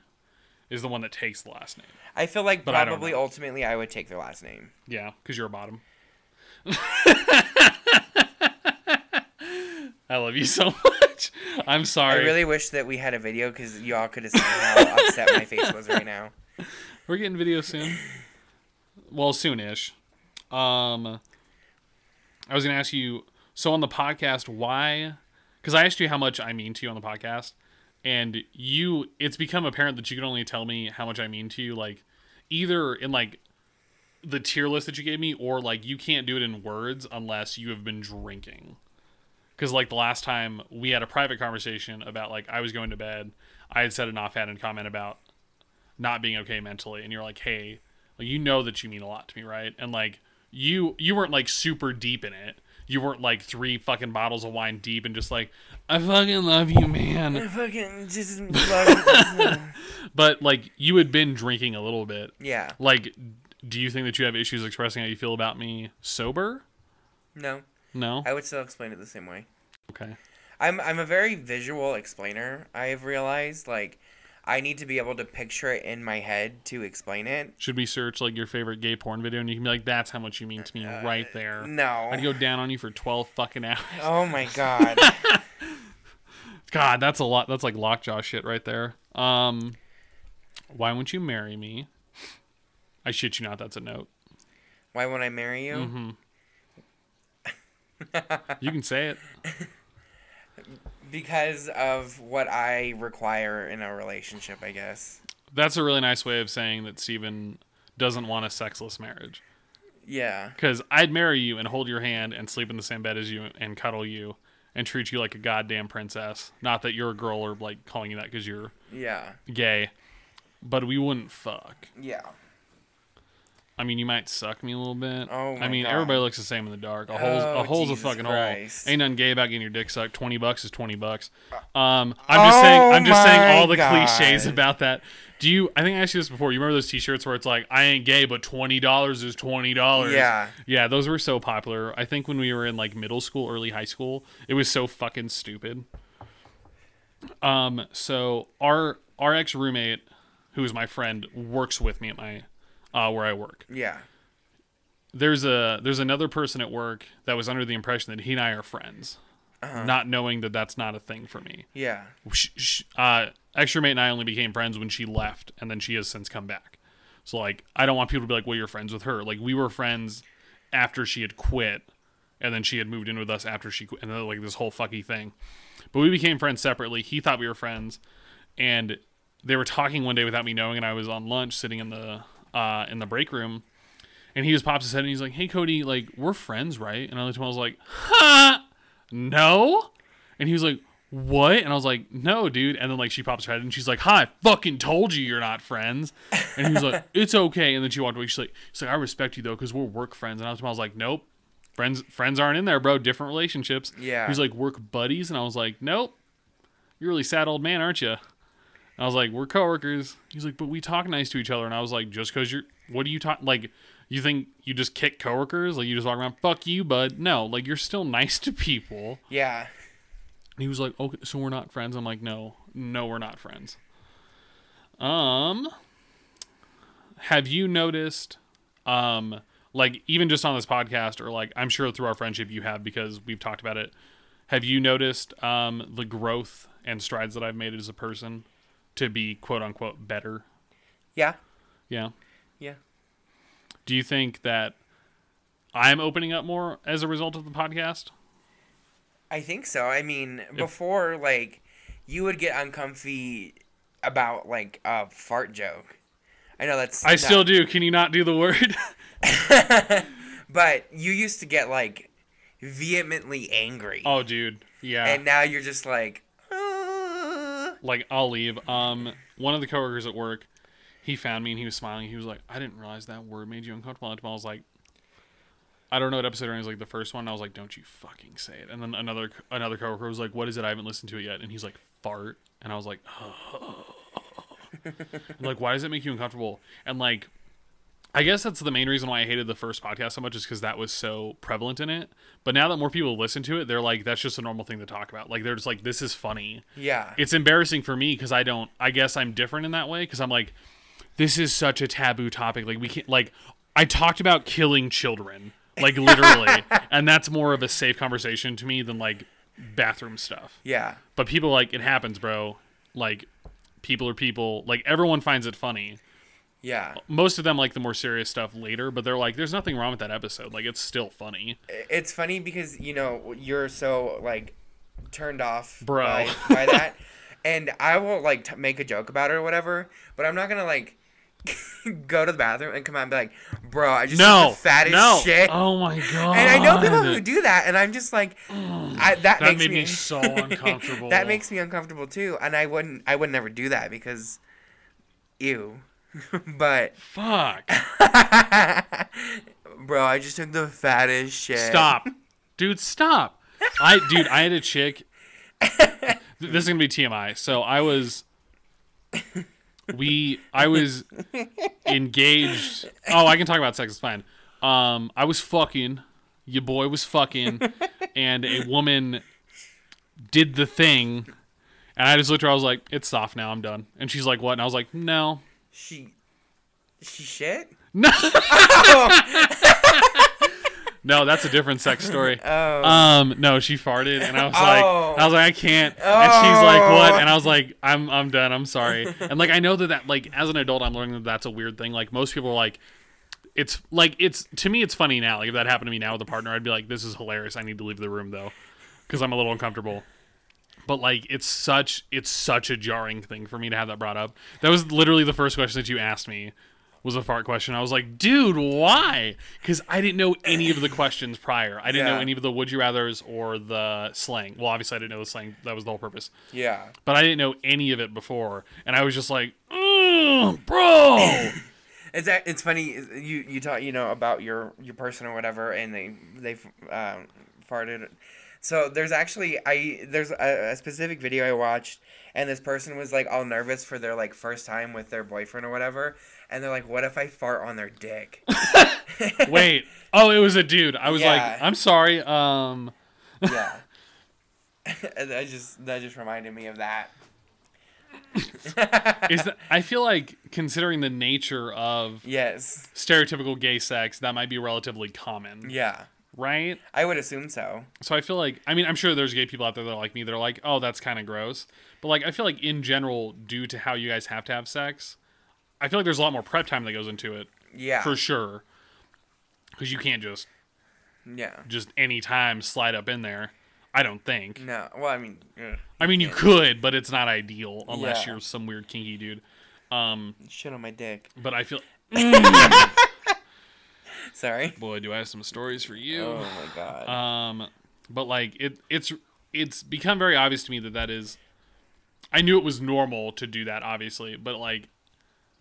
is the one that takes the last name. I feel like But probably know. ultimately I would take their last name. Yeah, because you're a bottom. I love you so much. I'm sorry. I really wish that we had a video because y'all could have seen how upset my face was right now. We're getting video soon. Well, soonish. Um, I was gonna ask you. So on the podcast, why? Because I asked you how much I mean to you on the podcast, and you. It's become apparent that you can only tell me how much I mean to you, like either in like the tier list that you gave me, or like you can't do it in words unless you have been drinking. Because like the last time we had a private conversation about like I was going to bed, I had said an offhanded comment about not being okay mentally and you're like hey like, you know that you mean a lot to me right? And like you you weren't like super deep in it. You weren't like three fucking bottles of wine deep and just like i fucking love you man. I Fucking just love but like you had been drinking a little bit. Yeah. like do you think that you have issues expressing how you feel about me sober? No. No I would still explain it the same way. okay I'm I'm a very visual explainer. I've realized like I need to be able to picture it in my head to explain it. should we search like your favorite gay porn video and you can be like that's how much you mean to me right there No. i'd go down on you for 12 fucking hours Oh my god. God, that's a lot. That's like lockjaw shit right there. Um, why won't you marry me? I shit you not. That's a note. Why won't I marry you? Mm-hmm. You can say it. Because of what I require in a relationship, I guess. That's a really nice way of saying that Steven doesn't want a sexless marriage. Yeah. Because I'd marry you and hold your hand and sleep in the same bed as you and cuddle you and treat you like a goddamn princess. Not that you're a girl or like calling you that because you're Yeah. gay, but we wouldn't fuck. Yeah. I mean, you might suck me a little bit. Oh I mean, God. everybody looks the same in the dark. A hole's Oh, a hole's a fucking Christ. hole. Ain't nothing gay about getting your dick sucked. Twenty bucks is twenty bucks. Um, I'm just saying. Oh I'm just saying all the cliches about that. Do you? I think I asked you this before. You remember those T-shirts where it's like, "I ain't gay, but twenty dollars is twenty dollars." Yeah. Yeah, those were so popular. I think when we were in like middle school, early high school, it was so fucking stupid. Um, so our our ex roommate, who is my friend, works with me at my uh, where I work Yeah. there's a there's another person at work that was under the impression that he and I are friends, not knowing that that's not a thing for me. Yeah. Sh- sh- uh, extra mate and I only became friends when she left, and then she has since come back. So like, I don't want people to be like, "Well, you're friends with her." Like, we were friends after she had quit, and then she had moved in with us after she quit, and then like this whole fucky thing. But we became friends separately. He thought we were friends, and they were talking one day without me knowing, and I was on lunch sitting in the uh, in the break room, and he just pops his head and he's like, "Hey, Cody, like we're friends, right?" And I looked at him, I was like, "Huh? no," and he was like, what? And I was like, no, dude. And then like she pops her head and she's like, hi, I fucking told you you're not friends. And he was like, it's okay. And then she walked away. She's like, she's like, I respect you though because we're work friends. And I was, I was like, nope, friends friends aren't in there, bro. Different relationships. Yeah. He's like, work buddies. And I was like, nope, you're a really sad old man, aren't you? I was like, we're coworkers. He's like, but we talk nice to each other. And I was like, just because you're, what do you talk like? You think you just kick coworkers? Like you just walk around, fuck you, bud? No, like you're still nice to people. Yeah. And he was like, "Okay, so we're not friends." I'm like, "No, no, we're not friends." Um, have you noticed, um, like even just on this podcast, or like I'm sure through our friendship you have because we've talked about it. Have you noticed um the growth and strides that I've made as a person to be quote unquote better? Yeah. Yeah. Yeah. Do you think that I'm opening up more as a result of the podcast? I think so. I mean, before like you would get uncomfy about like a fart joke. I know that's I not- still do. Can you not do the word? but you used to get like vehemently angry. oh, dude. Yeah. And now you're just like. Like I'll leave. Um, one of the coworkers at work, he found me and he was smiling. He was like, "I didn't realize that word made you uncomfortable." And I was like, "I don't know what episode it was like the first one." I was like, "Don't you fucking say it." And then another another coworker was like, "What is it? I haven't listened to it yet." And he's like, "Fart." And I was like, "Like, why does it make you uncomfortable?" And like. I guess that's the main reason why I hated the first podcast so much is because that was so prevalent in it. But now that more people listen to it, they're like, that's just a normal thing to talk about. Like, they're just like, this is funny yeah. it's embarrassing for me because I don't. I guess I'm different in that way because I'm like, this is such a taboo topic. Like we can't. Like I talked about killing children, like literally, and that's more of a safe conversation to me than like bathroom stuff. yeah. But people like it happens, bro. Like people are people. Like everyone finds it funny. Yeah. Most of them like the more serious stuff later, but they're like, there's nothing wrong with that episode. Like it's still funny. It's funny because you know you're so like turned off Bro. by, by that, and I will like t- make a joke about it or whatever, but I'm not gonna like go to the bathroom and come out and be like, "Bro, I just No, the fattest no. shit." Oh my god. and I know people who do that, and I'm just like, I, that, That makes made me, me so uncomfortable. that makes me uncomfortable too, and I wouldn't, I would never do that because, ew. but, Fuck. bro, I just took the fattest shit. Stop, dude. Stop. I, dude, I had a chick. This is gonna be TMI. So I was, we, I was engaged. Oh, I can talk about sex. It's fine. Um, I was fucking. Your boy was fucking, and a woman did the thing, and I just looked at her. I was like, "It's soft now. I'm done." And she's like, "What?" And I was like, "No." She, she shit. No, No, that's a different sex story. Oh. Um, no, she farted, and I was like, Oh. I was like, I can't. And she's like, what? Oh. And I was like, I'm, I'm done. I'm sorry. And like, I know that that like as an adult, I'm learning that that's a weird thing. Like most people are like, it's like it's to me, it's funny now. Like if that happened to me now with a partner, I'd be like, this is hilarious. I need to leave the room though, because I'm a little uncomfortable. But like, it's such, it's such a jarring thing for me to have that brought up. That was literally the first question that you asked me was a fart question. I was like, dude, why? Because I didn't know any of the questions prior. I didn't know any of the would you rather's or the slang. Well, obviously, I didn't know the slang. That was the whole purpose. Yeah. But I didn't know any of it before. And I was just like, "Mm, bro. It's it's funny you you talk you know about your your person or whatever and they they um, farted. So there's actually I there's a, a specific video I watched and this person was like all nervous for their like first time with their boyfriend or whatever and they're like what if I fart on their dick? Wait. Oh, it was a dude. I was Yeah. like, I'm sorry. Um, yeah. that just that just reminded me of that. is that, I feel like considering the nature of Yes. stereotypical gay sex, that might be relatively common, Yeah. Right? I would assume so. So I feel like I mean I'm sure there's gay people out there that are like me They're like oh that's kind of gross, but like I feel like in general due to how you guys have to have sex, I feel like there's a lot more prep time that goes into it Yeah. for sure, because you can't just yeah. just any time slide up in there. I don't think. No. Well, I mean, ugh, I mean you could, but it's not ideal unless Yeah. you're some weird kinky dude. Um, shit on my dick. but I feel Sorry. boy do I have some stories for you. Oh my god. Um, but like it, it's it's become very obvious to me that that is. I knew it was normal to do that, obviously, but like,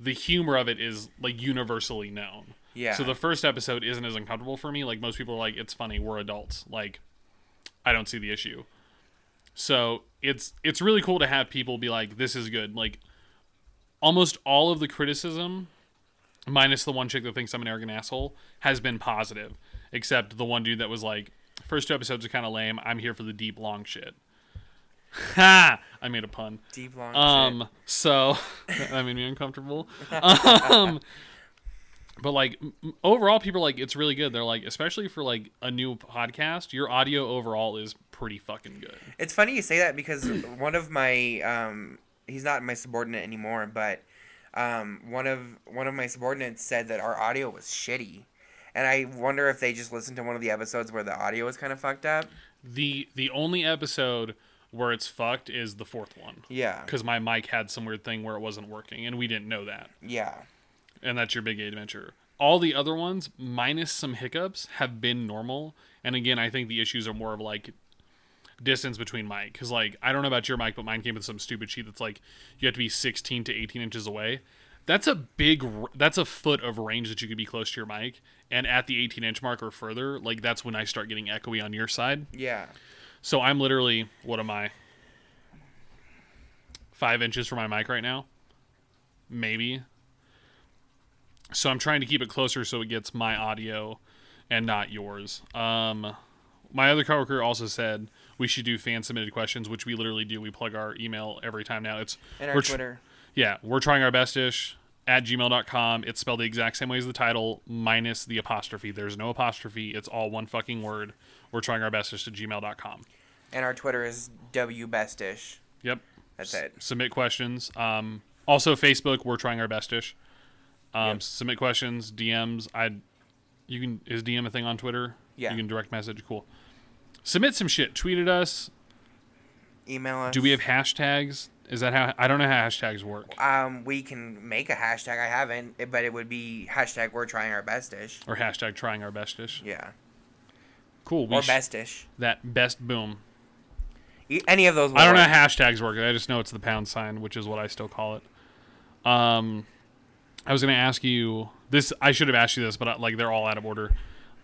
the humor of it is like universally known. Yeah. So the first episode isn't as uncomfortable for me. Like most people are like, it's funny. We're adults. Like, I don't see the issue. So it's it's really cool to have people be like, this is good. Like, almost all of the criticism, minus the one chick that thinks I'm an arrogant asshole, has been positive. Except the one dude that was like, first two episodes are kind of lame. I'm here for the deep long shit. Ha! I made a pun. Deep long Um, shit. so that made me uncomfortable. Um, but like overall, people are like it's really good. They're like, especially for like a new podcast, your audio overall is pretty fucking good. It's funny you say that because one of my um, he's not my subordinate anymore, but um, one of one of my subordinates said that our audio was shitty, and I wonder if they just listened to one of the episodes where the audio was kind of fucked up. the The only episode where it's fucked is the fourth one Yeah, because my mic had some weird thing where it wasn't working, and we didn't know that. yeah, and that's your big adventure. All the other ones, minus some hiccups, have been normal. And again, I think the issues are more of like distance between mic. Because like I don't know about your mic, but mine came with some stupid sheet that's like you have to be 16 to 18 inches away. That's a big. That's a foot of range that you could be close to your mic. And at the 18 inch mark or further, like that's when I start getting echoey on your side. yeah. So I'm literally what am I? Five inches from my mic right now, maybe. So I'm trying to keep it closer so it gets my audio and not yours. Um, my other coworker also said we should do fan submitted questions, which we literally do. We plug our email every time now. It's And our we're tr- yeah, we're trying our best bestish at gmail.com. It's spelled the exact same way as the title, minus the apostrophe. There's no apostrophe. It's all one fucking word. We're trying our best bestish to gmail.com. and our Twitter is wbestish. Yep. That's S- it. Submit questions. Um, also Facebook, we're trying our bestish. Um, Yep. Submit questions, DMs. I, you can is DM a thing on Twitter? Yeah. You can direct message. Cool. Submit some shit. Tweet at us. Email us. Do we have hashtags? Is that how? I don't know how hashtags work. Um, we can make a hashtag. I haven't, but it would be hashtag We're trying our bestish. Or hashtag trying our bestish. Yeah, Cool. We or sh- bestish. that best boom. Any of those. Will I don't know how hashtags work. I just know it's the pound sign, which is what I still call it. Um, I was going to ask you this. I should have asked you this, but uh, like they're all out of order.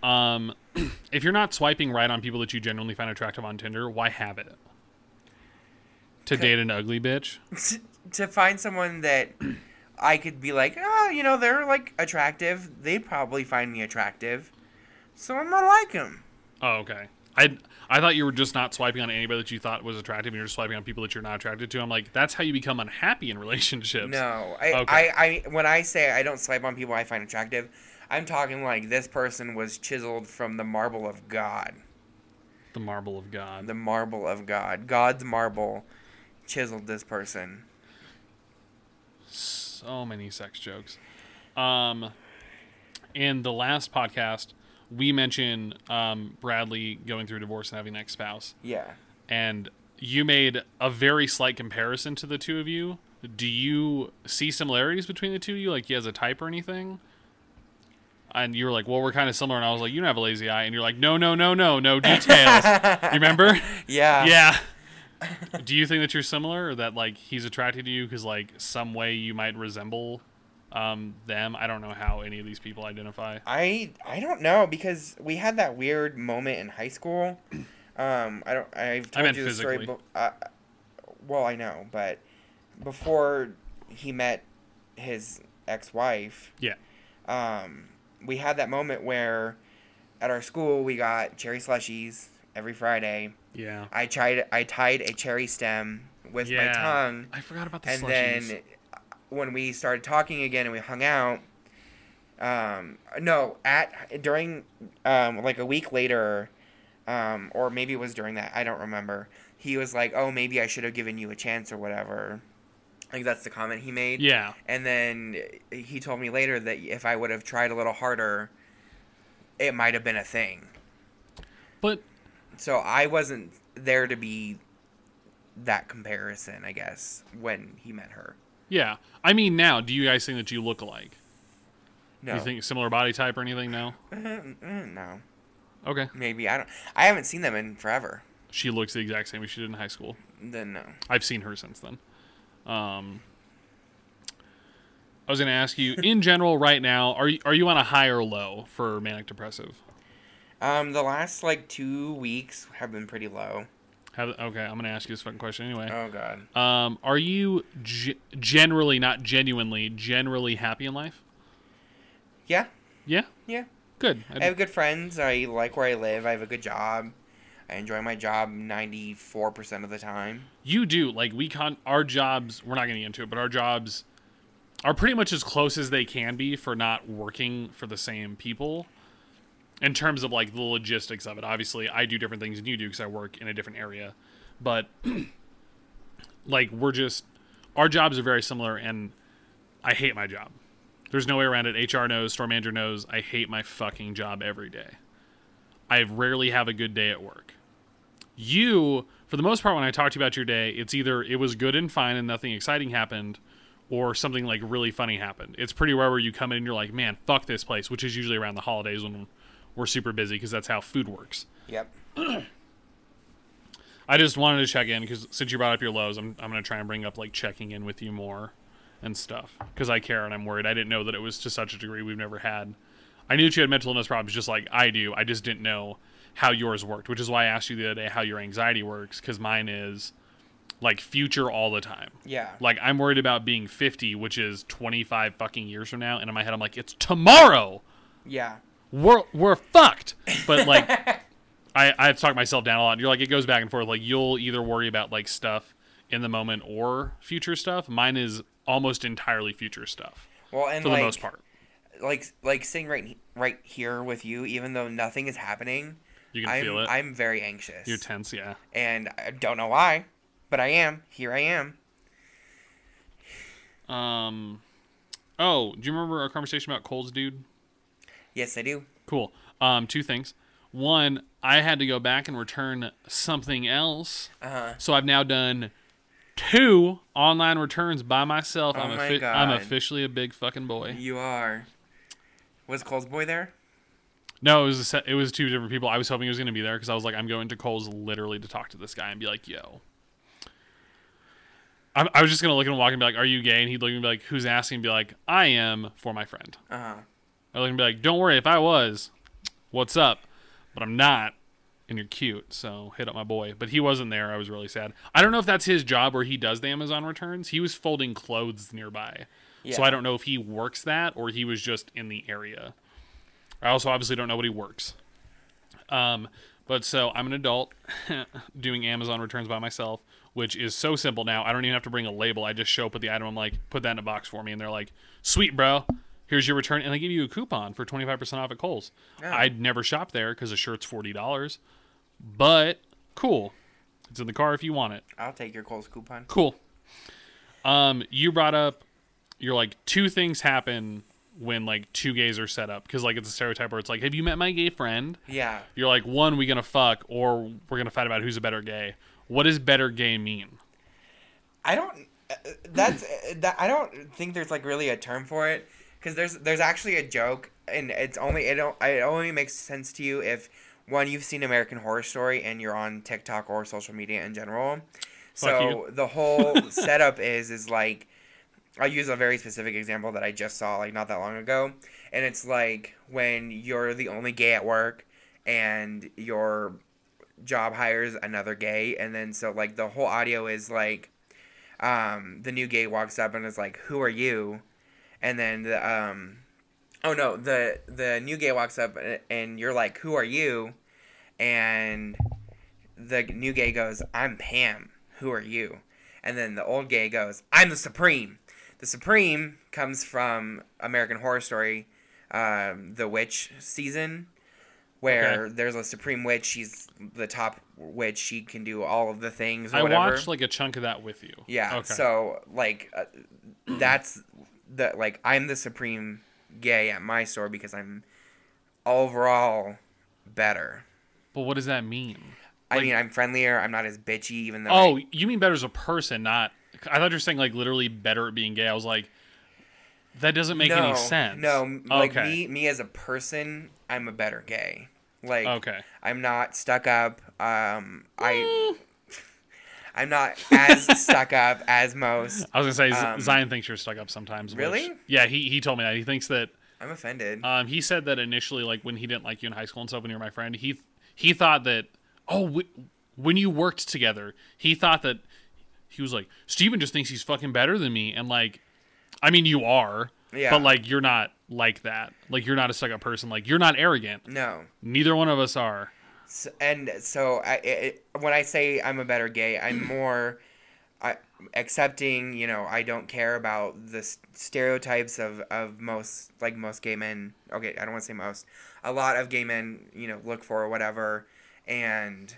Um, if you're not swiping right on people that you genuinely find attractive on Tinder, why have it? To date an ugly bitch? to find someone that I could be like, oh, you know, they're like attractive. They'd probably find me attractive, so I'm gonna like them. Oh, okay. I I thought you were just not swiping on anybody that you thought was attractive, and you're just swiping on people that you're not attracted to. I'm like, that's how you become unhappy in relationships. No, I, Okay. I, I, when I say I don't swipe on people I find attractive, I'm talking like this person was chiseled from the marble of God. The marble of God. The marble of God. God's marble chiseled this person. so many sex jokes. Um, in the last podcast, we mentioned um, Bradley going through divorce and having an ex spouse, Yeah. and you made a very slight comparison to the two of you. Do you see similarities between the two of you? Like he has a type or anything? And you were like, "Well, we're kind of similar," and I was like, "You don't have a lazy eye," and you're like, "No, no, no, no, no details." you remember? Yeah. yeah. Do you think that you're similar, or that like he's attracted to you because like some way you might resemble um, them? I don't know how any of these people identify. I I don't know because we had that weird moment in high school. Um, I don't. I've told you the story. But, uh, well, I know, but before he met his ex-wife, Yeah. um, we had that moment where at our school we got cherry slushies every Friday. Yeah. I tried. I tied a cherry stem with my tongue, I forgot about the slushies. and slushies. then when we started talking again and we hung out um no at during um like a week later um or maybe it was during that i don't remember he was like oh maybe i should have given you a chance or whatever I think that's the comment he made yeah. and then he told me later that if i would have tried a little harder it might have been a thing But so i wasn't there to be that comparison i guess when he met her yeah. I mean, now, do you guys think that you look alike? no You think similar body type or anything? No. Mm, no Okay. Maybe I don't. I haven't seen them in forever. She looks the exact same as she did in high school. Then no. I've seen her since then. Um, I was going to ask you, in general, right now, are you are you on a high or low for manic depressive? Um, the last like two weeks have been pretty low. Have, okay, I'm going to ask you this fucking question anyway. Oh god. Um, are you ge- generally, not genuinely, generally happy in life? Yeah. Yeah, Yeah. good. I I have good friends. I like where I live. I have a good job. I enjoy my job 94% of the time. You do like we con our jobs. We're not getting into it, but our jobs are pretty much as close as they can be for not working for the same people. In terms of like the logistics of it, obviously I do different things than you do because I work in a different area, but like we're just our jobs are very similar, and I hate my job. There's no way around it. HR knows, store manager knows. I hate my fucking job every day. I rarely have a good day at work you for the most part when i talk to you about your day it's either it was good and fine and nothing exciting happened or something like really funny happened. It's pretty rare where you come in and you're like man fuck this place which is usually around the holidays when we're super busy because that's how food works. Yep. i just wanted to check in because since you brought up your lows i'm, I'm going to try and bring up like checking in with you more and stuff because i care and i'm worried. I didn't know that it was to such a degree we've never had. I knew that you had mental illness problems just like i do. I just didn't know how yours worked which is why i asked you the other day how your anxiety works because mine is like future all the time Yeah. like i'm worried about being 50 which is 25 fucking years from now and in my head i'm like it's tomorrow Yeah. we're we're fucked. But like, I I have talked myself down a lot. You're like, it goes back and forth. Like, you'll either worry about like stuff in the moment or future stuff. Mine is almost entirely future stuff Well, and for like, the most part. like like sitting right right here with you, even though nothing is happening, You can I'm feel it. I'm very anxious. You're tense, yeah. and I don't know why, but I am. Here I am. Um. Oh, do you remember our conversation about Kohl's dude? Yes, I do. Cool. Um, two things. One, I had to go back and return something else, Uh huh. so I've now done two online returns by myself. Oh I'm, my offi- I'm officially a big fucking boy. You are. Was Kohl's boy there? No, it was a set, it was two different people. I was hoping he was going to be there because I was like, I'm going to Kohl's literally to talk to this guy and be like, yo. I, I was just gonna look at him walk and be like, "Are you gay?" And he'd look at me and be like, "Who's asking?" And be like, "I am for my friend." Uh huh. I look and be like, "Don't worry, if I was, what's up?" But I'm not, and you're cute, so hit up my boy. But he wasn't there. I was really sad. I don't know if that's his job or he does the Amazon returns. He was folding clothes nearby, so I don't know if he works that or he was just in the area. I also obviously don't know what he works. Um, but so I'm an adult doing Amazon returns by myself, which is so simple now. I don't even have to bring a label. I just show up with the item. I'm like, put that in a box for me, and they're like, sweet, bro. Here's your return, and they give you a coupon for 25% off at Kohl's. Yeah. I'd never shop there because the shirt's forty dollars, but cool. It's in the car if you want it. I'll take your Kohl's coupon. Cool. Um, you brought up you're like two things happen when like two gays are set up because like it's a stereotype where it's like, have you met my gay friend? Yeah. You're like one, we gonna fuck, or we're gonna fight about who's a better gay. What does better gay mean? I don't. uh, That's uh, that. I don't think there's like really a term for it because there's there's actually a joke and it's only it don't it only makes sense to you if one you've seen American Horror Story and you're on TikTok or social media in general. Fuck So the whole setup is is like I'll use a very specific example that I just saw like not that long ago, and it's like when you're the only gay at work and your job hires another gay, and then so like the whole audio is like um, the new gay walks up and is like, "Who are you?" And then the um, oh no, the the new gay walks up and- and you're like, "Who are you?" And the new gay goes, "I'm Pam. Who are you?" And then the old gay goes, "I'm the Supreme." The Supreme comes from American Horror Story, um, the witch season, where Okay. there's a Supreme Witch. She's the top witch. She can do all of the things. Or I whatever. watched like a chunk of that with you. Yeah. Okay. So like, uh, that's the like I'm the supreme gay at my store because I'm overall better. but what does that mean? I mean, I'm friendlier. I'm not as bitchy, even though. Oh, I- you mean better as a person, not? I thought you were saying like literally better at being gay. I was like, that doesn't make no, any sense. No, like Okay. me, me as a person, I'm a better gay. Like Okay. I'm not stuck up. Um, I I'm not as stuck up as most. I was gonna say Um, Zion thinks you're stuck up sometimes. which- Really? yeah, he he told me that. He thinks that I'm offended. um he said that initially like when he didn't like you in high school and stuff when you were my friend, he he thought that oh w- when you worked together, he thought that he was like Steven just thinks he's fucking better than me and like I mean you are. Yeah. But like you're not like that. Like you're not a stuck up person. Like you're not arrogant. no. Neither one of us are. S and so I, it, when I say I'm a better gay, I'm more I, accepting. You know, I don't care about the stereotypes of, of most like most gay men. Okay, I don't want to say most. A lot of gay men, you know, look for or whatever, and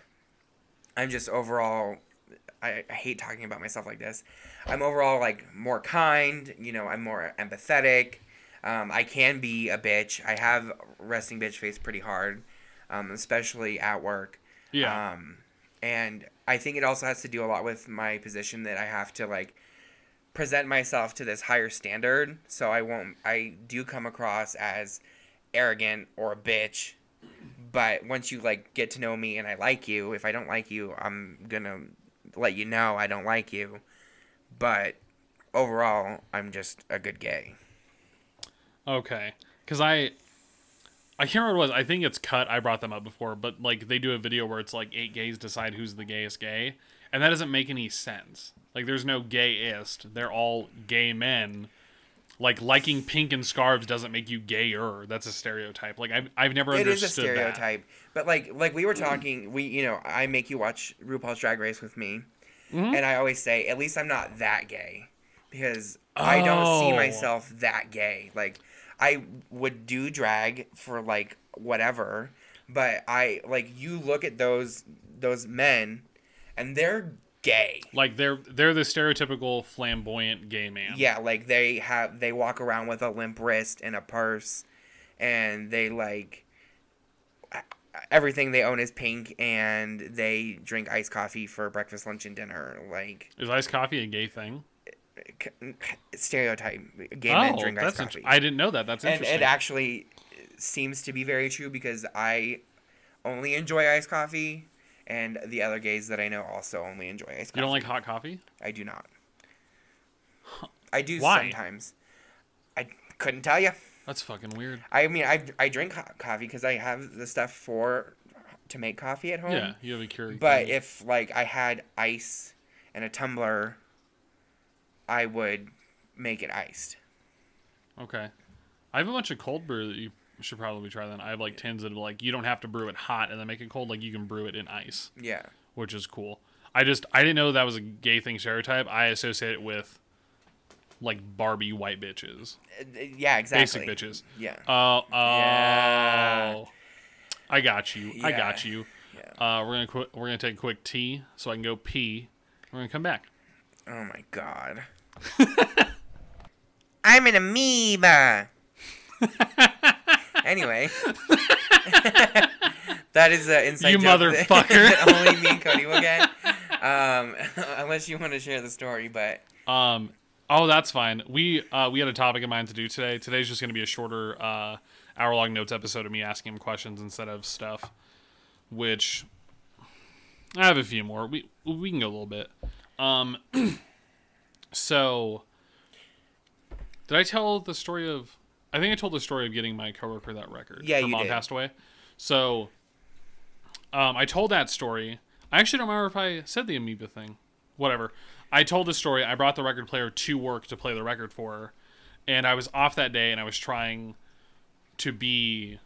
I'm just overall. I, I hate talking about myself like this. I'm overall like more kind. You know, I'm more empathetic. Um, I can be a bitch. I have resting bitch face pretty hard, um, especially at work. Yeah. Um, and I think it also has to do a lot with my position that I have to like present myself to this higher standard. So I won't. I do come across as arrogant or a bitch. But once you like get to know me and I like you, if I don't like you, I'm gonna let you know I don't like you. But overall, I'm just a good gay. Okay, because I, I can't remember what it was. I think it's cut. I brought them up before, but like they do a video where it's like eight gays decide who's the gayest gay, and that doesn't make any sense. Like there's no gayest. They're all gay men. Like liking pink and scarves doesn't make you gayer. That's a stereotype. Like I've I've never It is understood a that. But like like we were talking, we you know I make you watch RuPaul's Drag Race with me, Mm-hmm. and I always say at least I'm not that gay because I don't see Oh. myself that gay. Like I would do drag for like whatever, but I like you look at those those men, and they're gay. Like they're they're the stereotypical flamboyant gay man. Yeah, like they have they walk around with a limp wrist and a purse, and they like everything they own is pink, and they drink iced coffee for breakfast, lunch, and dinner. Like Is iced coffee a gay thing? stereotype, gay men oh, drink iced Oh, coffee, int- I didn't know that. That's and interesting. it actually seems to be very true because I only enjoy iced coffee. And the other gays that I know also only enjoy iced coffee. you don't like hot coffee? I do not. I do Why? sometimes. I couldn't tell you. That's fucking weird. I mean, I, I drink hot coffee because I have the stuff for to make coffee at home. Yeah, you have a Keurig. But thing. if like I had ice and a tumbler, I would make it iced. Okay. I have a bunch of cold brew that you should probably try then. I have like tins that like you don't have to brew it hot and then make it cold. Like you can brew it in ice, Yeah. which is cool. I just I didn't know that was a gay thing stereotype. I associate it with like Barbie white bitches, Uh, Yeah. Exactly. basic bitches. Yeah. Oh, oh. Yeah. I got you. I got you. Yeah. Uh, we're gonna qu- we're gonna take a quick tea so I can go pee. We're gonna come back. Oh my god. I'm an amoeba. anyway. that is an inside You joke that- motherfucker. that only me and Cody will get. Um, unless you want to share the story, but Um. Oh, that's fine. We uh we had a topic in mind to do today. Today's just gonna be a shorter uh hour long notes episode of me asking him questions instead of stuff. Which I have a few more. We we can go a little bit. Um. so did I tell the story of? I think I told the story of getting my coworker that record. Yeah, Her you mom did. passed away. So, um, I told that story. I actually don't remember if I said the amoeba thing. Whatever. I told the story. I brought the record player to work to play the record for her, and I was off that day, and I was trying to be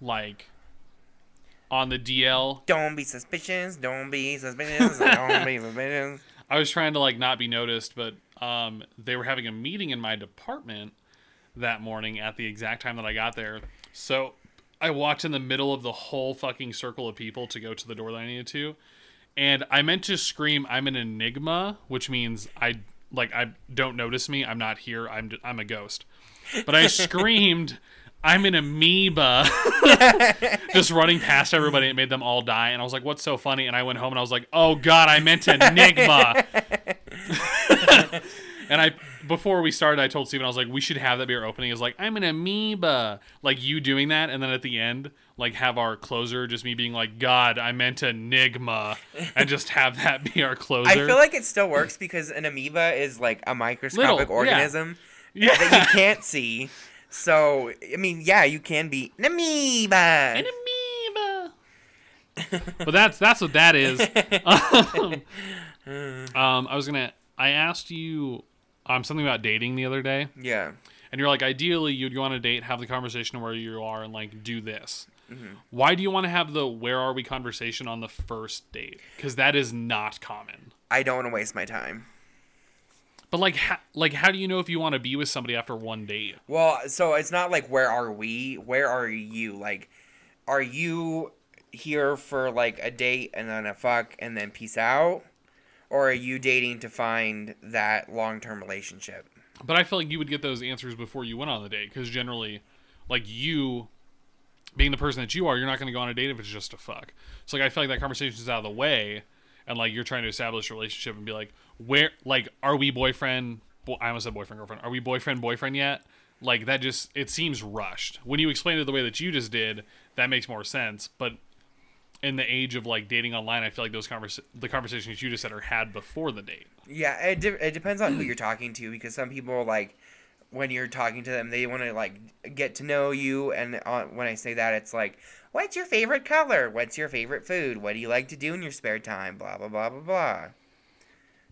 like on the DL. don't be suspicious. Don't be suspicious. don't be suspicious. I was trying to like not be noticed, but um, they were having a meeting in my department that morning at the exact time that I got there. So I walked in the middle of the whole fucking circle of people to go to the door that I needed to, and I meant to scream, "I'm an enigma," which means I like I don't notice me. I'm not here. I'm I'm a ghost. But I screamed. I'm an amoeba, just running past everybody. It made them all die, and I was like, "What's so funny?" And I went home and I was like, "Oh God, I meant enigma." And I before we started, I told Steven I was like, we should have that be our opening. Is like I'm an amoeba, like you doing that, and then at the end, like have our closer just me being like, God, I meant enigma, and just have that be our closer. I feel like it still works because an amoeba is like a microscopic Little, organism yeah. that you can't see. So I mean, yeah, you can be an amoeba. an amoeba. but that's that's what that is. Um, um, I was gonna. I asked you um something about dating the other day, yeah. and you're like, ideally, you'd go on a date, have the conversation where you are, and like do this. Mm-hmm. Why do you want to have the "Where are we?" conversation on the first date? Because that is not common. I don't want to waste my time. But like, ha- like, how do you know if you want to be with somebody after one date? Well, so it's not like where are we? Where are you? Like, are you here for like a date and then a fuck and then peace out? Or are you dating to find that long term relationship? But I feel like you would get those answers before you went on the date, because generally, like you, being the person that you are, you're not going to go on a date if it's just a fuck. So like, I feel like that conversation is out of the way, and like you're trying to establish a relationship and be like, where, like, are we boyfriend? Bo- I almost said boyfriend girlfriend. Are we boyfriend boyfriend yet? Like that just it seems rushed. When you explain it the way that you just did, that makes more sense. But in the age of like dating online, I feel like those convers the conversations you just said are had before the date. Yeah, it, de- it depends on who you're talking to because some people like when you're talking to them, they want to like get to know you. And uh, when I say that, it's like, what's your favorite color? What's your favorite food? What do you like to do in your spare time? Blah blah blah blah blah.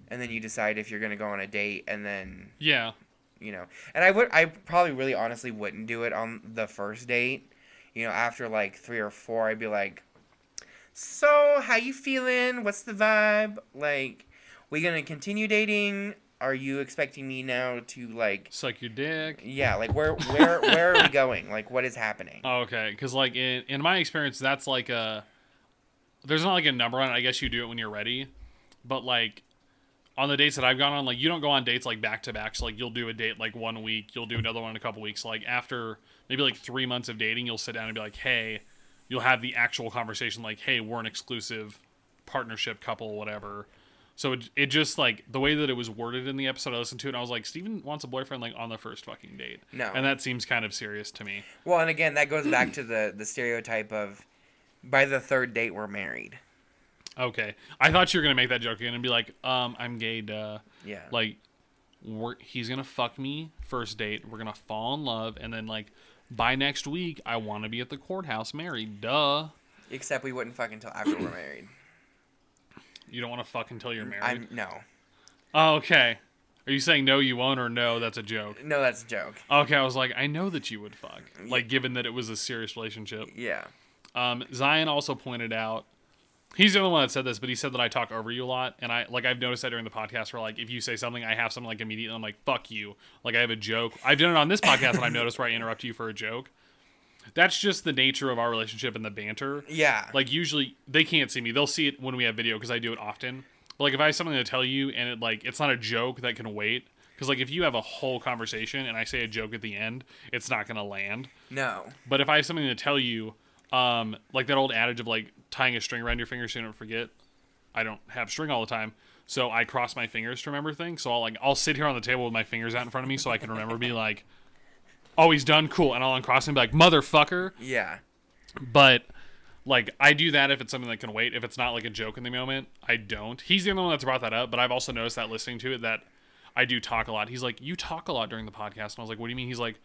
And then you decide if you're gonna go on a date, and then Yeah, you know. And I would, I probably really honestly wouldn't do it on the first date. You know, after like three or four, I'd be like, "So, how you feeling? What's the vibe? Like, we gonna continue dating? Are you expecting me now to like, suck your dick. yeah, like where, where, where are we going? Like, what is happening? Oh, okay, because like in in my experience, that's like a there's not like a number on it. I guess you do it when you're ready, but like on the dates that I've gone on, like you don't go on dates like back to back. So like you'll do a date like one week, you'll do another one in a couple weeks. Like after maybe like three months of dating, you'll sit down and be like, hey, you'll have the actual conversation like, hey, we're an exclusive partnership couple, whatever. So it, it just like the way that it was worded in the episode, I listened to it, and I was like, Steven wants a boyfriend like on the first fucking date. No. and that seems kind of serious to me. Well, and again, that goes back to the the stereotype of by the third date we're married. Okay, I thought you were gonna make that joke again and be like, um, I'm gay, duh. Yeah. Like, we're, he's gonna fuck me first date. We're gonna fall in love, and then like by next week, I want to be at the courthouse married. Duh. Except we wouldn't fuck until after we're married. You don't want to fuck until you're married. I'm no, Oh, okay. Are you saying no, you won't, or no? That's a joke. no, that's a joke. Okay, I was like, I know that you would fuck. Like, given that it was a serious relationship. Yeah. Um, Zion also pointed out he's the only one that said this, but he said that I talk over you a lot, and I like I've noticed that during the podcast where like if you say something, I have something like immediately I'm like fuck you, like I have a joke. I've done it on this podcast, and I've noticed where I interrupt you for a joke. That's just the nature of our relationship and the banter. Yeah. Like usually they can't see me; they'll see it when we have video because I do it often. But like if I have something to tell you and it like it's not a joke that can wait. Because like if you have a whole conversation and I say a joke at the end, it's not gonna land. no. But if I have something to tell you, um, like that old adage of like tying a string around your finger so you don't forget. I don't have string all the time, so I cross my fingers to remember things. So I'll like I'll sit here on the table with my fingers out in front of me so I can remember. Be like, oh, he's done, cool, and I'll uncross him, and be like, motherfucker. Yeah. But like I do that if it's something that can wait. If it's not like a joke in the moment, I don't. He's the only one that's brought that up, but I've also noticed that listening to it that I do talk a lot. He's like, "You talk a lot during the podcast," and I was like, "What do you mean?" He's like,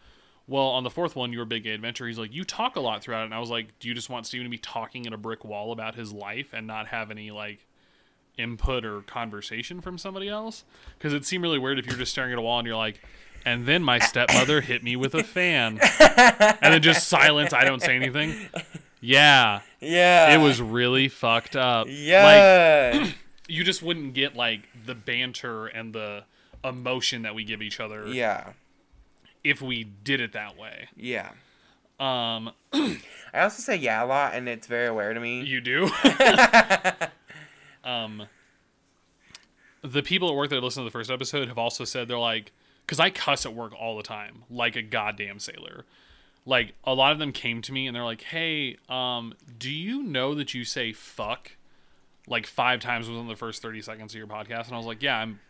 "Well, on the fourth one, your big adventure." He's like, "You talk a lot throughout," it. and I was like, "Do you just want Steven to be talking at a brick wall about his life and not have any like?" input or conversation from somebody else because it seemed really weird if you're just staring at a wall and you're like and then my stepmother hit me with a fan and then just silence i don't say anything yeah Yeah. it was really fucked up Yeah. like you just wouldn't get like the banter and the emotion that we give each other yeah. if we did it that way Yeah. um I also say yeah a lot, and it's very aware to me. you do um the people at work that listened to the first episode have also said they're like because i cuss at work all the time like a goddamn sailor like a lot of them came to me and they're like hey um do you know that you say fuck like five times within the first 30 seconds of your podcast and i was like yeah i'm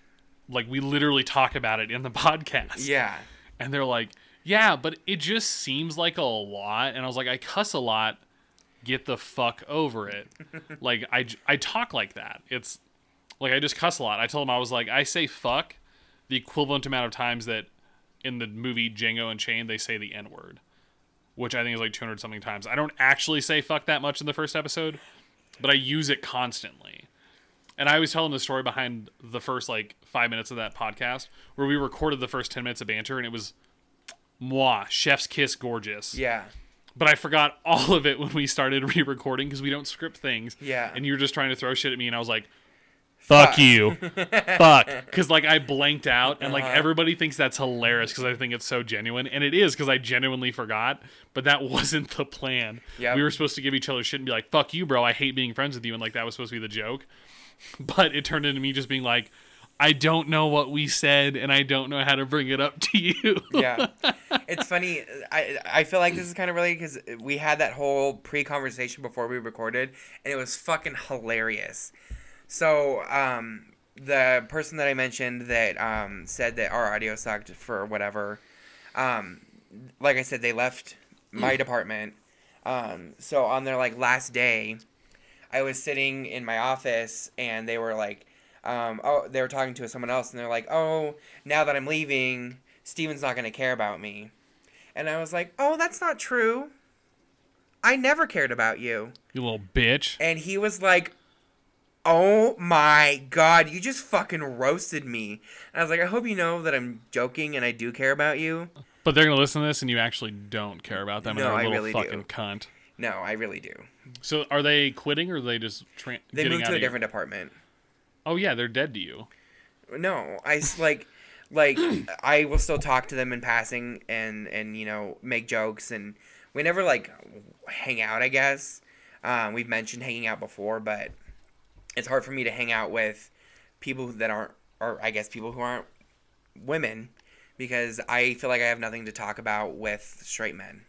like we literally talk about it in the podcast. Yeah. And they're like, yeah, but it just seems like a lot. And I was like, I cuss a lot. Get the fuck over it. like, I I talk like that. It's like I just cuss a lot. I told them I was like, I say fuck the equivalent amount of times that in the movie Django Unchained they say the N word, which I think is like 200 something times. I don't actually say fuck that much in the first episode, but I use it constantly. And I was telling the story behind the first like five minutes of that podcast where we recorded the first 10 minutes of banter and it was moi, chef's kiss, gorgeous. Yeah. But I forgot all of it when we started re recording because we don't script things. Yeah. And you were just trying to throw shit at me and I was like, fuck, Fuck. you. fuck. Because like I blanked out and like Uh-huh. everybody thinks that's hilarious because I think it's so genuine. And it is because I genuinely forgot. But that wasn't the plan. Yep. We were supposed to give each other shit and be like, fuck you, bro. I hate being friends with you. And like that was supposed to be the joke. But it turned into me just being like, I don't know what we said and I don't know how to bring it up to you. yeah it's funny i i feel like this is kind of related because we had that whole pre-conversation before we recorded and it was fucking hilarious so um the person that i mentioned that um said that our audio sucked for whatever um like i said they left my department um so on their like last day i was sitting in my office and they were like um, oh, they were talking to someone else, and they're like, "Oh, now that I'm leaving, Steven's not gonna care about me," and I was like, "Oh, that's not true. I never cared about you." You little bitch. And he was like, "Oh my god, you just fucking roasted me." And I was like, "I hope you know that I'm joking and I do care about you." But they're gonna listen to this, and you actually don't care about them, No, and they're a I little really do. cunt. No, I really do. So, are they quitting, or are they just tra- They moved to a different department. Oh yeah, they're dead to you. No, I like, like I will still talk to them in passing and and you know make jokes and we never like hang out. I guess um, we've mentioned hanging out before, but it's hard for me to hang out with people that aren't, or I guess people who aren't women, because I feel like I have nothing to talk about with straight men.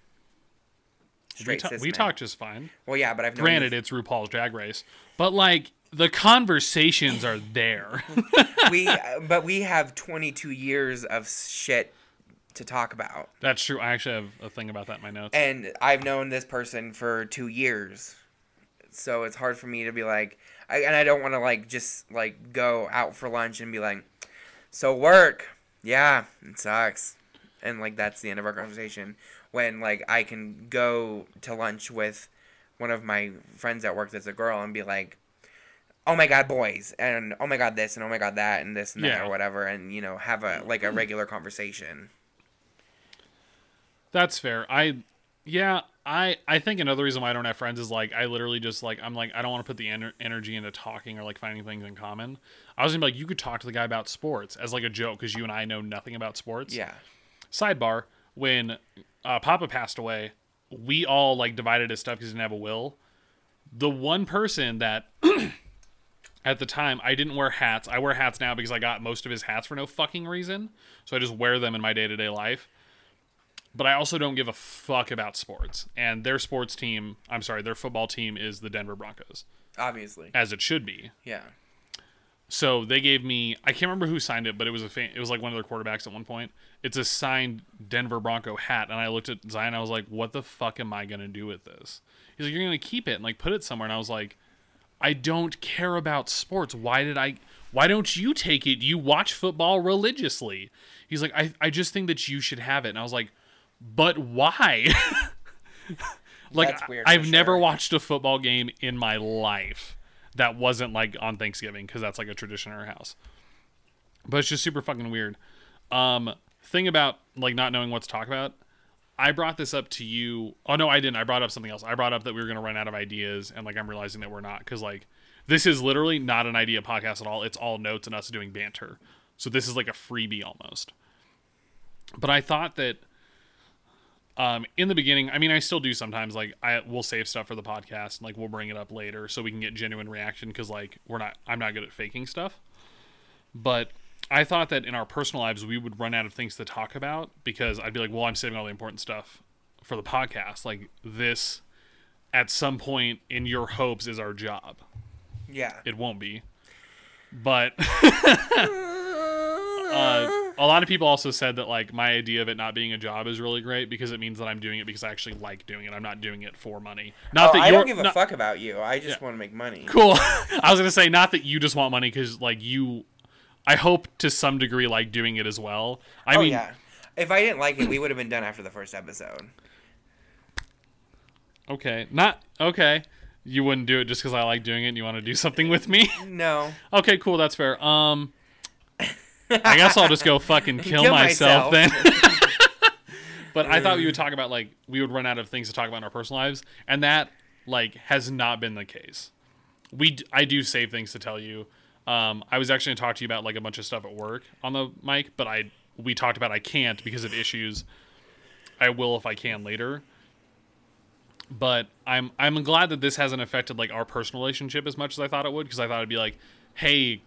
We, Straight ta- cis we talk just fine. Well, yeah, but I've Granted, it's RuPaul's Drag Race, but like the conversations are there. we, but we have 22 years of shit to talk about. That's true. I actually have a thing about that in my notes. and I've known this person for two years, so it's hard for me to be like, I, and I don't want to like just like go out for lunch and be like, so work, yeah, it sucks, and like that's the end of our conversation. When like I can go to lunch with one of my friends at work that's a girl and be like, oh my god, boys, and oh my god this and oh my god that and this and that or whatever, and you know have a like a regular conversation. That's fair. I, yeah, I I think another reason why I don't have friends is like I literally just like I'm like I don't want to put the ener- energy into talking or like finding things in common. I was gonna be like you could talk to the guy about sports as like a joke because you and I know nothing about sports. Yeah. Sidebar: When uh, Papa passed away, we all like divided his stuff because he didn't have a will. The one person that at the time I didn't wear hats. I wear hats now because I got most of his hats for no fucking reason. So I just wear them in my day to day life. But I also don't give a fuck about sports. And their sports team, I'm sorry, their football team is the Denver Broncos, Obviously. as it should be. Yeah. So they gave me I can't remember who signed it, but it was a fan, it was like one of their quarterbacks at one point. It's a signed Denver Bronco hat, and I looked at Zion. I was like, "What the fuck am I gonna do with this?" He's like, "You're gonna keep it and like put it somewhere." And I was like, "I don't care about sports. Why did I? Why don't you take it? You watch football religiously." He's like, "I I just think that you should have it." And I was like, "But why?" like I've never sure. watched a football game in my life that wasn't like on Thanksgiving because that's like a tradition in our house. But it's just super fucking weird. Um, thing about like not knowing what to talk about. I brought this up to you. Oh no, I didn't. I brought up something else. I brought up that we were gonna run out of ideas, and like I'm realizing that we're not because like this is literally not an idea podcast at all. It's all notes and us doing banter. So this is like a freebie almost. But I thought that um, in the beginning, I mean, I still do sometimes. Like, I will save stuff for the podcast, and like we'll bring it up later so we can get genuine reaction because like we're not, I'm not good at faking stuff. But I thought that in our personal lives we would run out of things to talk about because I'd be like, well, I'm saving all the important stuff for the podcast. Like this, at some point in your hopes, is our job. Yeah. It won't be, but uh, a lot of people also said that like my idea of it not being a job is really great because it means that I'm doing it because I actually like doing it. I'm not doing it for money. Not Oh, that I don't give a not- fuck about you. I just Yeah. want to make money. Cool. I was gonna say not that you just want money because like you, I hope to some degree like doing it as well. I oh mean, yeah. If I didn't like it, we would have been done after the first episode. okay, not okay. You wouldn't do it just because I like doing it and you want to do something with me. No. okay, cool. That's fair. Um, I guess I'll just go fucking kill, Kill myself, then. but I thought we would talk about like we would run out of things to talk about in our personal lives, and that like has not been the case. We d- I do save things to tell you. Um, I was actually going to talk to you about like a bunch of stuff at work on the mic, but I we talked about I can't because of issues. I will if I can later. But I'm I'm glad that this hasn't affected like our personal relationship as much as I thought it would because I thought it'd be like, hey,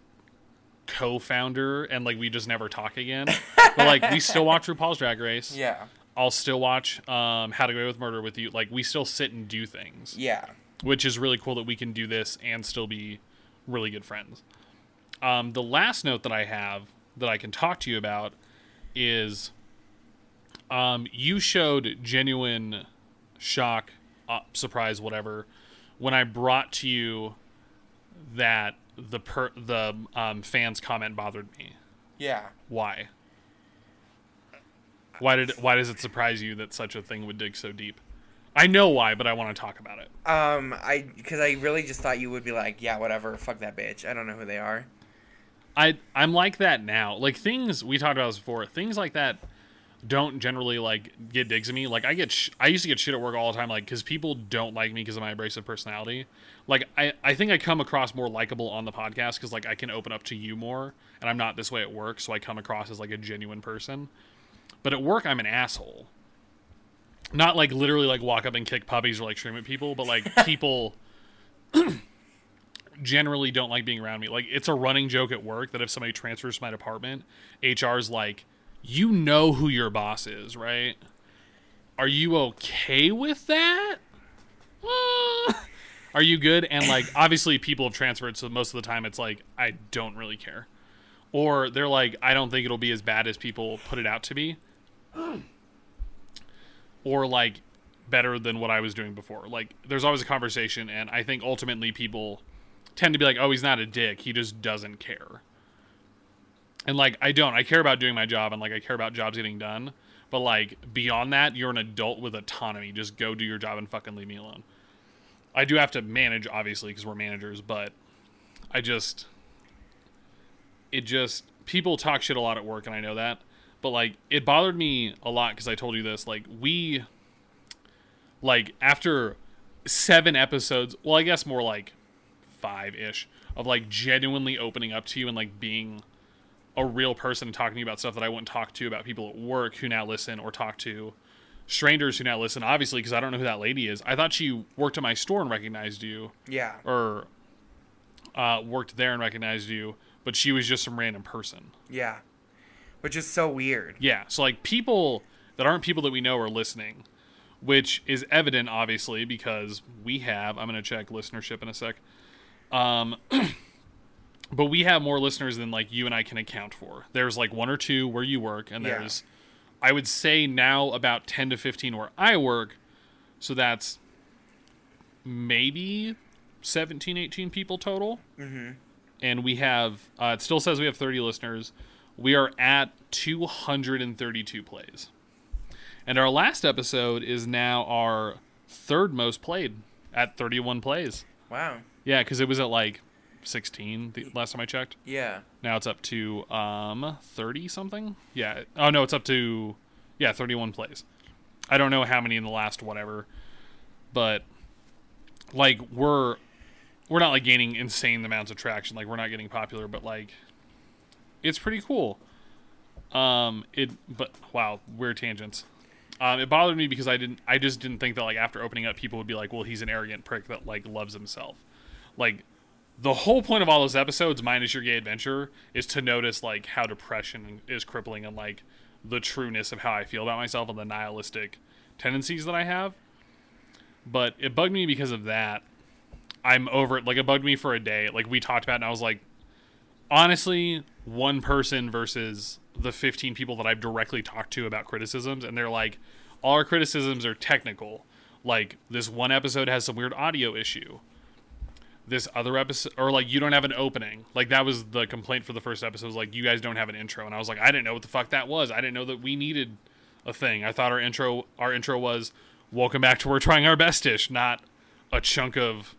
co-founder, and like we just never talk again. but like we still watch RuPaul's Drag Race. Yeah. I'll still watch um, How to Get Away with Murder with you. Like we still sit and do things, Yeah. which is really cool that we can do this and still be really good friends. Um, the last note that I have that I can talk to you about is um, you showed genuine shock, uh, surprise, whatever, when I brought to you that the per- the um, fans comment bothered me. Yeah. Why? Why did why does it surprise you that such a thing would dig so deep? I know why, but I want to talk about it. Um, I because I really just thought you would be like, yeah, whatever, fuck that bitch. I don't know who they are. I I'm like that now. Like things we talked about this before. Things like that don't generally like get digs at me. Like I get sh- I used to get shit at work all the time like cuz people don't like me because of my abrasive personality. Like I I think I come across more likable on the podcast cuz like I can open up to you more and I'm not this way at work, so I come across as like a genuine person. But at work I'm an asshole. Not like literally like walk up and kick puppies or like scream at people, but like people generally don't like being around me. Like it's a running joke at work that if somebody transfers to my department, HR's like, "You know who your boss is, right? Are you okay with that?" Uh, Are you good? And like obviously people have transferred, so most of the time it's like I don't really care. Or they're like, I don't think it'll be as bad as people put it out to be. Or like better than what I was doing before. Like there's always a conversation and I think ultimately people tend to be like, "Oh, he's not a dick. He just doesn't care." And like I don't. I care about doing my job and like I care about jobs getting done. But like beyond that, you're an adult with autonomy. Just go do your job and fucking leave me alone. I do have to manage obviously because we're managers, but I just it just people talk shit a lot at work and I know that. But like it bothered me a lot cuz I told you this like we like after 7 episodes, well I guess more like five ish of like genuinely opening up to you and like being a real person and talking to you about stuff that I wouldn't talk to about people at work who now listen or talk to strangers who now listen. Obviously, because I don't know who that lady is. I thought she worked at my store and recognized you, Yeah. or uh, worked there and recognized you, but she was just some random person. Yeah. Which is so weird. Yeah, so like people that aren't people that we know are listening, which is evident obviously because we have. I'm gonna check listenership in a sec. Um, but we have more listeners than like you and I can account for. There's like one or two where you work, and Yeah. there's, I would say now about ten to fifteen where I work. So that's maybe 17, 18 people total. Mm-hmm. And we have, uh, it still says we have 30 listeners. We are at 232 plays. And our last episode is now our third most played at 31 plays. Wow. Yeah, because it was at like 16 the last time I checked. Yeah. Now it's up to um 30 something. Yeah. Oh no, it's up to yeah 31 plays. I don't know how many in the last whatever, but like we're we're not like gaining insane amounts of traction. Like we're not getting popular, but like it's pretty cool. Um, it but wow, weird tangents. Um, it bothered me because I didn't. I just didn't think that like after opening up, people would be like, "Well, he's an arrogant prick that like loves himself." Like the whole point of all those episodes, minus your gay adventure, is to notice like how depression is crippling and like the trueness of how I feel about myself and the nihilistic tendencies that I have. But it bugged me because of that. I'm over it. Like it bugged me for a day. Like we talked about, it and I was like, honestly, one person versus the 15 people that I've directly talked to about criticisms, and they're like, all our criticisms are technical. Like, this one episode has some weird audio issue. This other episode, or like, you don't have an opening. Like, that was the complaint for the first episode, was like, you guys don't have an intro. And I was like, I didn't know what the fuck that was. I didn't know that we needed a thing. I thought our intro, our intro was, welcome back to We're Trying Our best Bestish, not a chunk of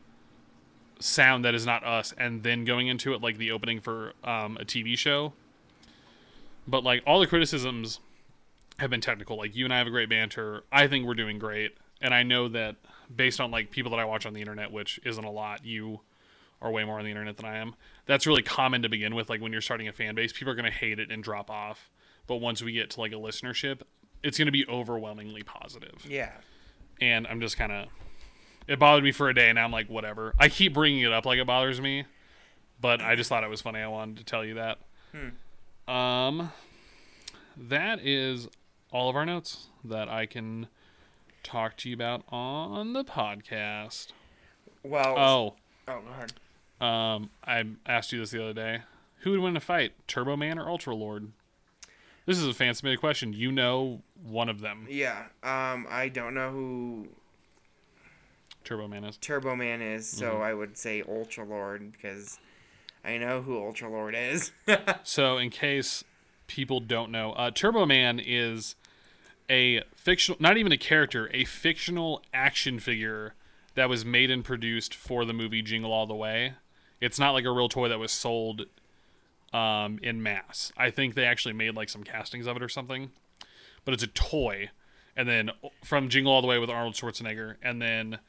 sound that is not us and then going into it like the opening for um, a TV show. But like all the criticisms have been technical. Like you and I have a great banter. I think we're doing great. And I know that based on like people that I watch on the internet, which isn't a lot, you are way more on the internet than I am. That's really common to begin with. Like when you're starting a fan base, people are going to hate it and drop off. But once we get to like a listenership, it's going to be overwhelmingly positive Yeah. and I'm just kind of it bothered me for a day and now I'm like whatever. I keep bringing it up like it bothers me, but I just thought it was funny. I wanted to tell you that. Um that is all of our notes that I can talk to you about on the podcast. Well. Oh, Oh, go um I asked you this the other day. Who would win a fight, Turbo Man or Ultra Lord? This is a fan submitted question. You know one of them, Yeah. Um, I don't know who Turbo Man is. Turbo Man is, so Mm-hmm. I would say Ultra Lord because I know who Ultra Lord is. So, in case people don't know, uh, Turbo Man is a fictional, not even a character, a fictional action figure that was made and produced for the movie Jingle All the Way. It's not like a real toy that was sold um, in mass. I think they actually made like some castings of it or something, but it's a toy. And then from Jingle All the Way with Arnold Schwarzenegger, and then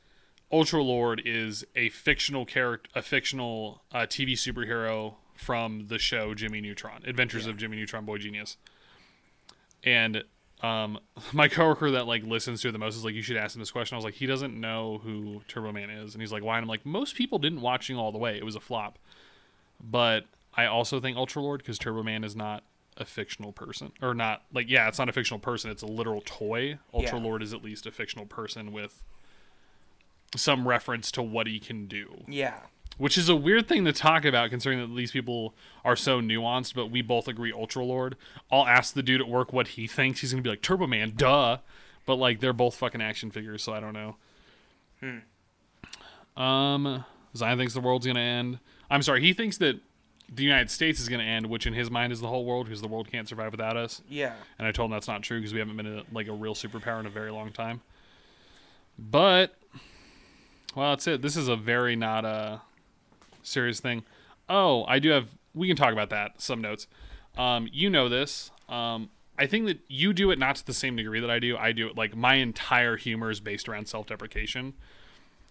Ultra Lord is a fictional character, a fictional uh, TV superhero from the show Jimmy Neutron, Adventures of Jimmy Neutron, Boy Genius. And um, my coworker that like listens to it the most is like, you should ask him this question. I was like, he doesn't know who Turbo Man is, and he's like, why? And I'm like, most people didn't watch Jingle All the Way. It was a flop. But I also think Ultra Lord because Turbo Man is not a fictional person, or not like yeah, it's not a fictional person. It's a literal toy. Ultra Yeah. Lord is at least a fictional person with some reference to what he can do yeah. Which is a weird thing to talk about considering that these people are so nuanced but we both agree ultra lord i'll ask the dude at work what he thinks he's gonna be like turbo man duh but like they're both fucking action figures so i don't know hmm. um zion thinks the world's gonna end i'm sorry he thinks that the united states is gonna end which in his mind is the whole world because the world can't survive without us Yeah. and I told him that's not true because we haven't been a, like a real superpower in a very long time. But well, that's it. This is a very not a serious thing. Oh, I do have. We can talk about that. Some notes. Um, you know this. Um, I think that you do it not to the same degree that I do. I do it like my entire humor is based around self-deprecation.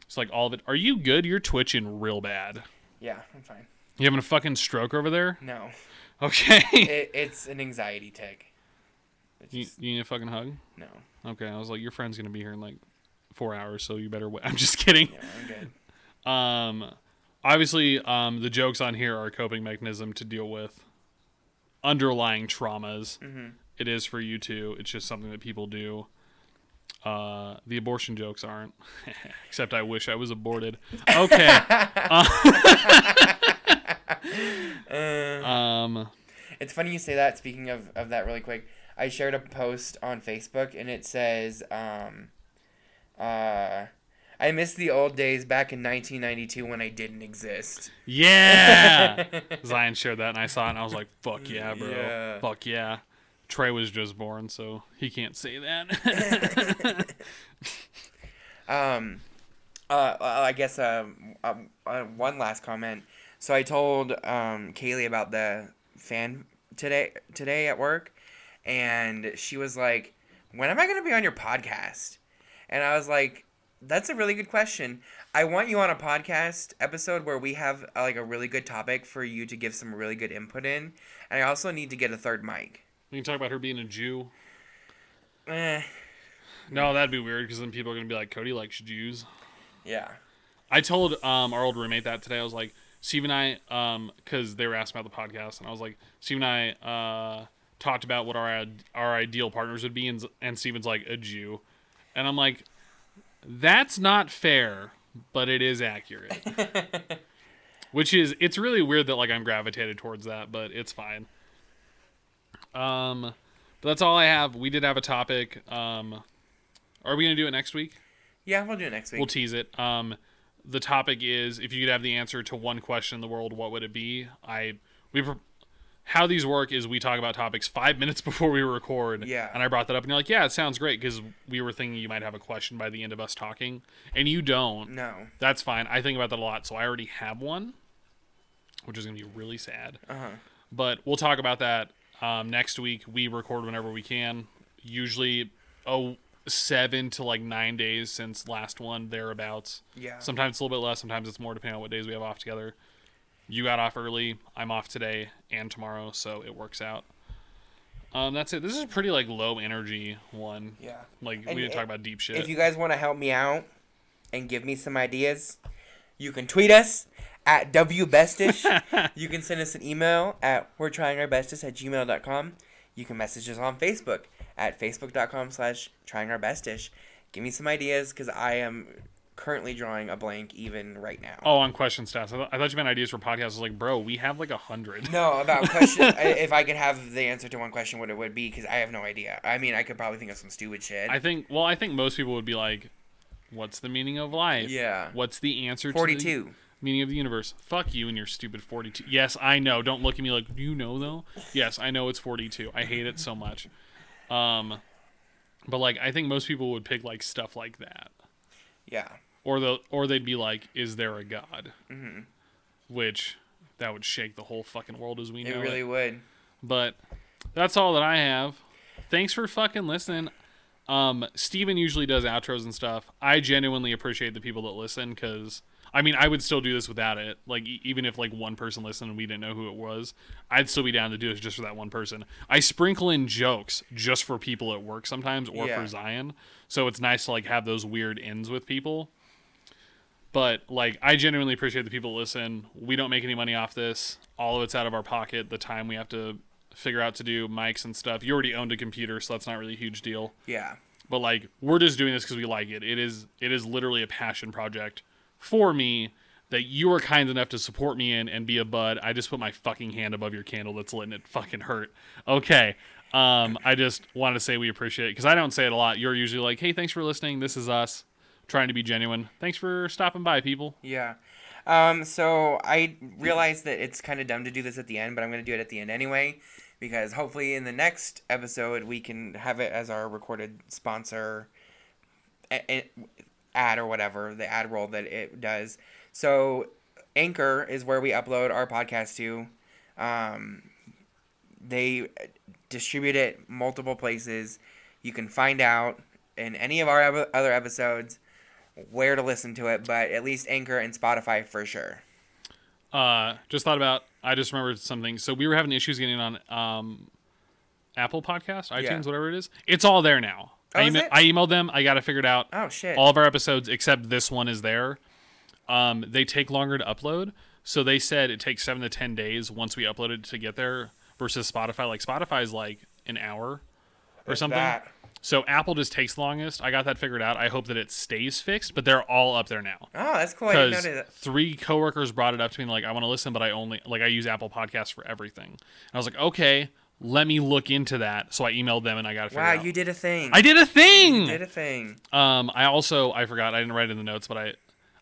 It's like all of it. Are you good? You're twitching real bad. Yeah, I'm fine. You having a fucking stroke over there? No. Okay. It, it's an anxiety tick. It's you, you need a fucking hug? no. Okay, I was like, your friend's gonna be here in like four hours, so you better wait. I'm just kidding. Yeah, I'm good. Um, obviously, um, the jokes on here are a coping mechanism to deal with underlying traumas. It is for you too. It's just something that people do. Uh, the abortion jokes aren't. Except I wish I was aborted. Okay. Uh, um. It's funny you say that. Speaking of, of that, really quick, I shared a post on Facebook and it says, um, uh, I miss the old days back in 1992 when I didn't exist. Yeah. Zion shared that, and I saw it, and I was like, "Fuck yeah, bro! Yeah. Fuck yeah!" Trey was just born, so he can't say that. Um, uh, uh, I guess um, um, uh, one last comment. So I told um, Kaylee about the fan today today at work, and she was like, "When am I going to be on your podcast?" And I was like, "That's a really good question. I want you on a podcast episode where we have uh, like a really good topic for you to give some really good input in, and I also need to get a third mic." we can talk about her being a Jew. Eh, No, that'd be weird because then people are gonna be like, "Cody likes Jews." yeah. I told um, our old roommate that today. I was like, Steve and I, um, because they were asking about the podcast, and I was like, Steve and I uh, talked about what our our ideal partners would be, and and Steven's like a Jew, and I'm like, that's not fair, but it is accurate. which is it's really weird that like I'm gravitated towards that, but it's fine. Um, but that's all I have. We did have a topic. Um, are we gonna do it next week? Yeah, we'll do it next week. We'll tease it. Um, the topic is if you could have the answer to one question in the world, what would it be? I we how these work is we talk about topics five minutes before we record. Yeah. And I brought that up, and you're like, "Yeah, it sounds great," because we were thinking you might have a question by the end of us talking, and you don't. no. That's fine. I think about that a lot, so I already have one, which is gonna be really sad. Uh-huh. But we'll talk about that um, next week. We record whenever we can. Usually, oh, seven to like nine days since last one, thereabouts. Yeah. Sometimes it's a little bit less. Sometimes it's more, depending on what days we have off together. You got off early. I'm off today and tomorrow, so it works out. Um, that's it. This is a pretty like low energy one. Yeah. Like And we didn't it- talk about deep shit. If you guys want to help me out and give me some ideas, you can tweet us at WBestish. you can send us an email at we're trying our bestest at gmail.com. You can message us on Facebook at facebook.com slash trying our bestish. Give me some ideas because I am currently drawing a blank even right now. oh, on question stats. I, th- I thought you meant ideas for podcasts. I was like, bro, we have like a hundred. No, about question. I- if I could have the answer to one question, what it would be, because I have no idea. I mean, I could probably think of some stupid shit. I think. Well, I think most people would be like, "What's the meaning of life? Yeah. What's the answer to Forty-two. meaning of the universe? Fuck you and your stupid forty-two. Yes, I know. Don't look at me like, you know though?" Yes, I know it's forty-two. I hate it so much. Um, but like, I think most people would pick like stuff like that, Yeah. Or the or they'd be like, "Is there a god?" Mm-hmm. Which that would shake the whole fucking world as we It know really it. It really would. But that's all that I have. Thanks for fucking listening. Um, Steven usually does outros and stuff. I genuinely appreciate the people that listen because I mean I would still do this without it. Like e- even if like one person listened and we didn't know who it was, I'd still be down to do this just for that one person. I sprinkle in jokes just for people at work sometimes or Yeah. for Zion, so it's nice to like have those weird ends with people. But like I genuinely appreciate the people that listen. We don't make any money off this. All of it's out of our pocket. The time we have to figure out to do mics and stuff. You already owned a computer, so that's not really a huge deal. Yeah. But like we're just doing this because we like it. It is it is literally a passion project for me that you are kind enough to support me in and be a bud. I just put my fucking hand above your candle that's letting it fucking hurt. Okay. Um, I just wanted to say we appreciate it because I don't say it a lot. You're usually like, hey, thanks for listening. This is us trying to be genuine. Thanks for stopping by, people. Yeah. Um, so I realize that it's kind of dumb to do this at the end, but I'm going to do it at the end anyway, because hopefully in the next episode we can have it as our recorded sponsor ad or whatever, the ad roll that it does. So Anchor is where we upload our podcast to. Um, they distribute it multiple places. You can find out in any of our other episodes where to listen to it, but at least Anchor and Spotify for sure. Uh, just thought about. I just remembered something. So we were having issues getting on um, Apple Podcast, iTunes, Yeah. whatever it is. It's all there now. Oh, I? I emailed them. I got it figured out. Oh shit! All of our episodes except this one is there. Um, they take longer to upload, so they said it takes seven to ten days once we upload it to get there. Versus Spotify, like Spotify is like an hour or If something. that. So Apple just takes longest. I got that figured out. I hope that it stays fixed, but they're all up there now Oh, that's cool. I didn't because that. three coworkers brought it up to me like I want to listen, but I only like I use Apple Podcasts for everything. And I was like, okay, let me look into that. So I emailed them and I got it figured Wow, you did a thing. I did a thing. I did a thing. Um, I also I forgot I didn't write it in the notes, but I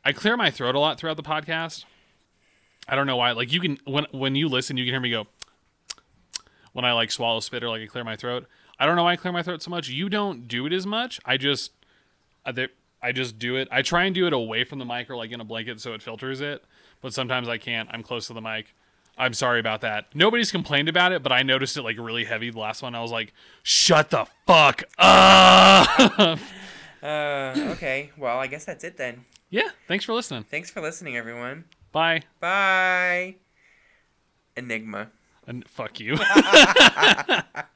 I clear my throat a lot throughout the podcast. I don't know why. Like you can when when you listen, you can hear me go when I like swallow spit or like I clear my throat. I don't know why I clear my throat so much. You don't do it as much. I just I, there- I just do it. I try and do it away from the mic or like in a blanket so it filters it. But sometimes I can't. I'm close to the mic. I'm sorry about that. Nobody's complained about it, but I noticed it like really heavy the last one. I was like, "Shut the fuck up." Uh, okay. Well, I guess that's it then. yeah, thanks for listening. Thanks for listening, everyone. Bye. Bye. Enigma. And fuck you.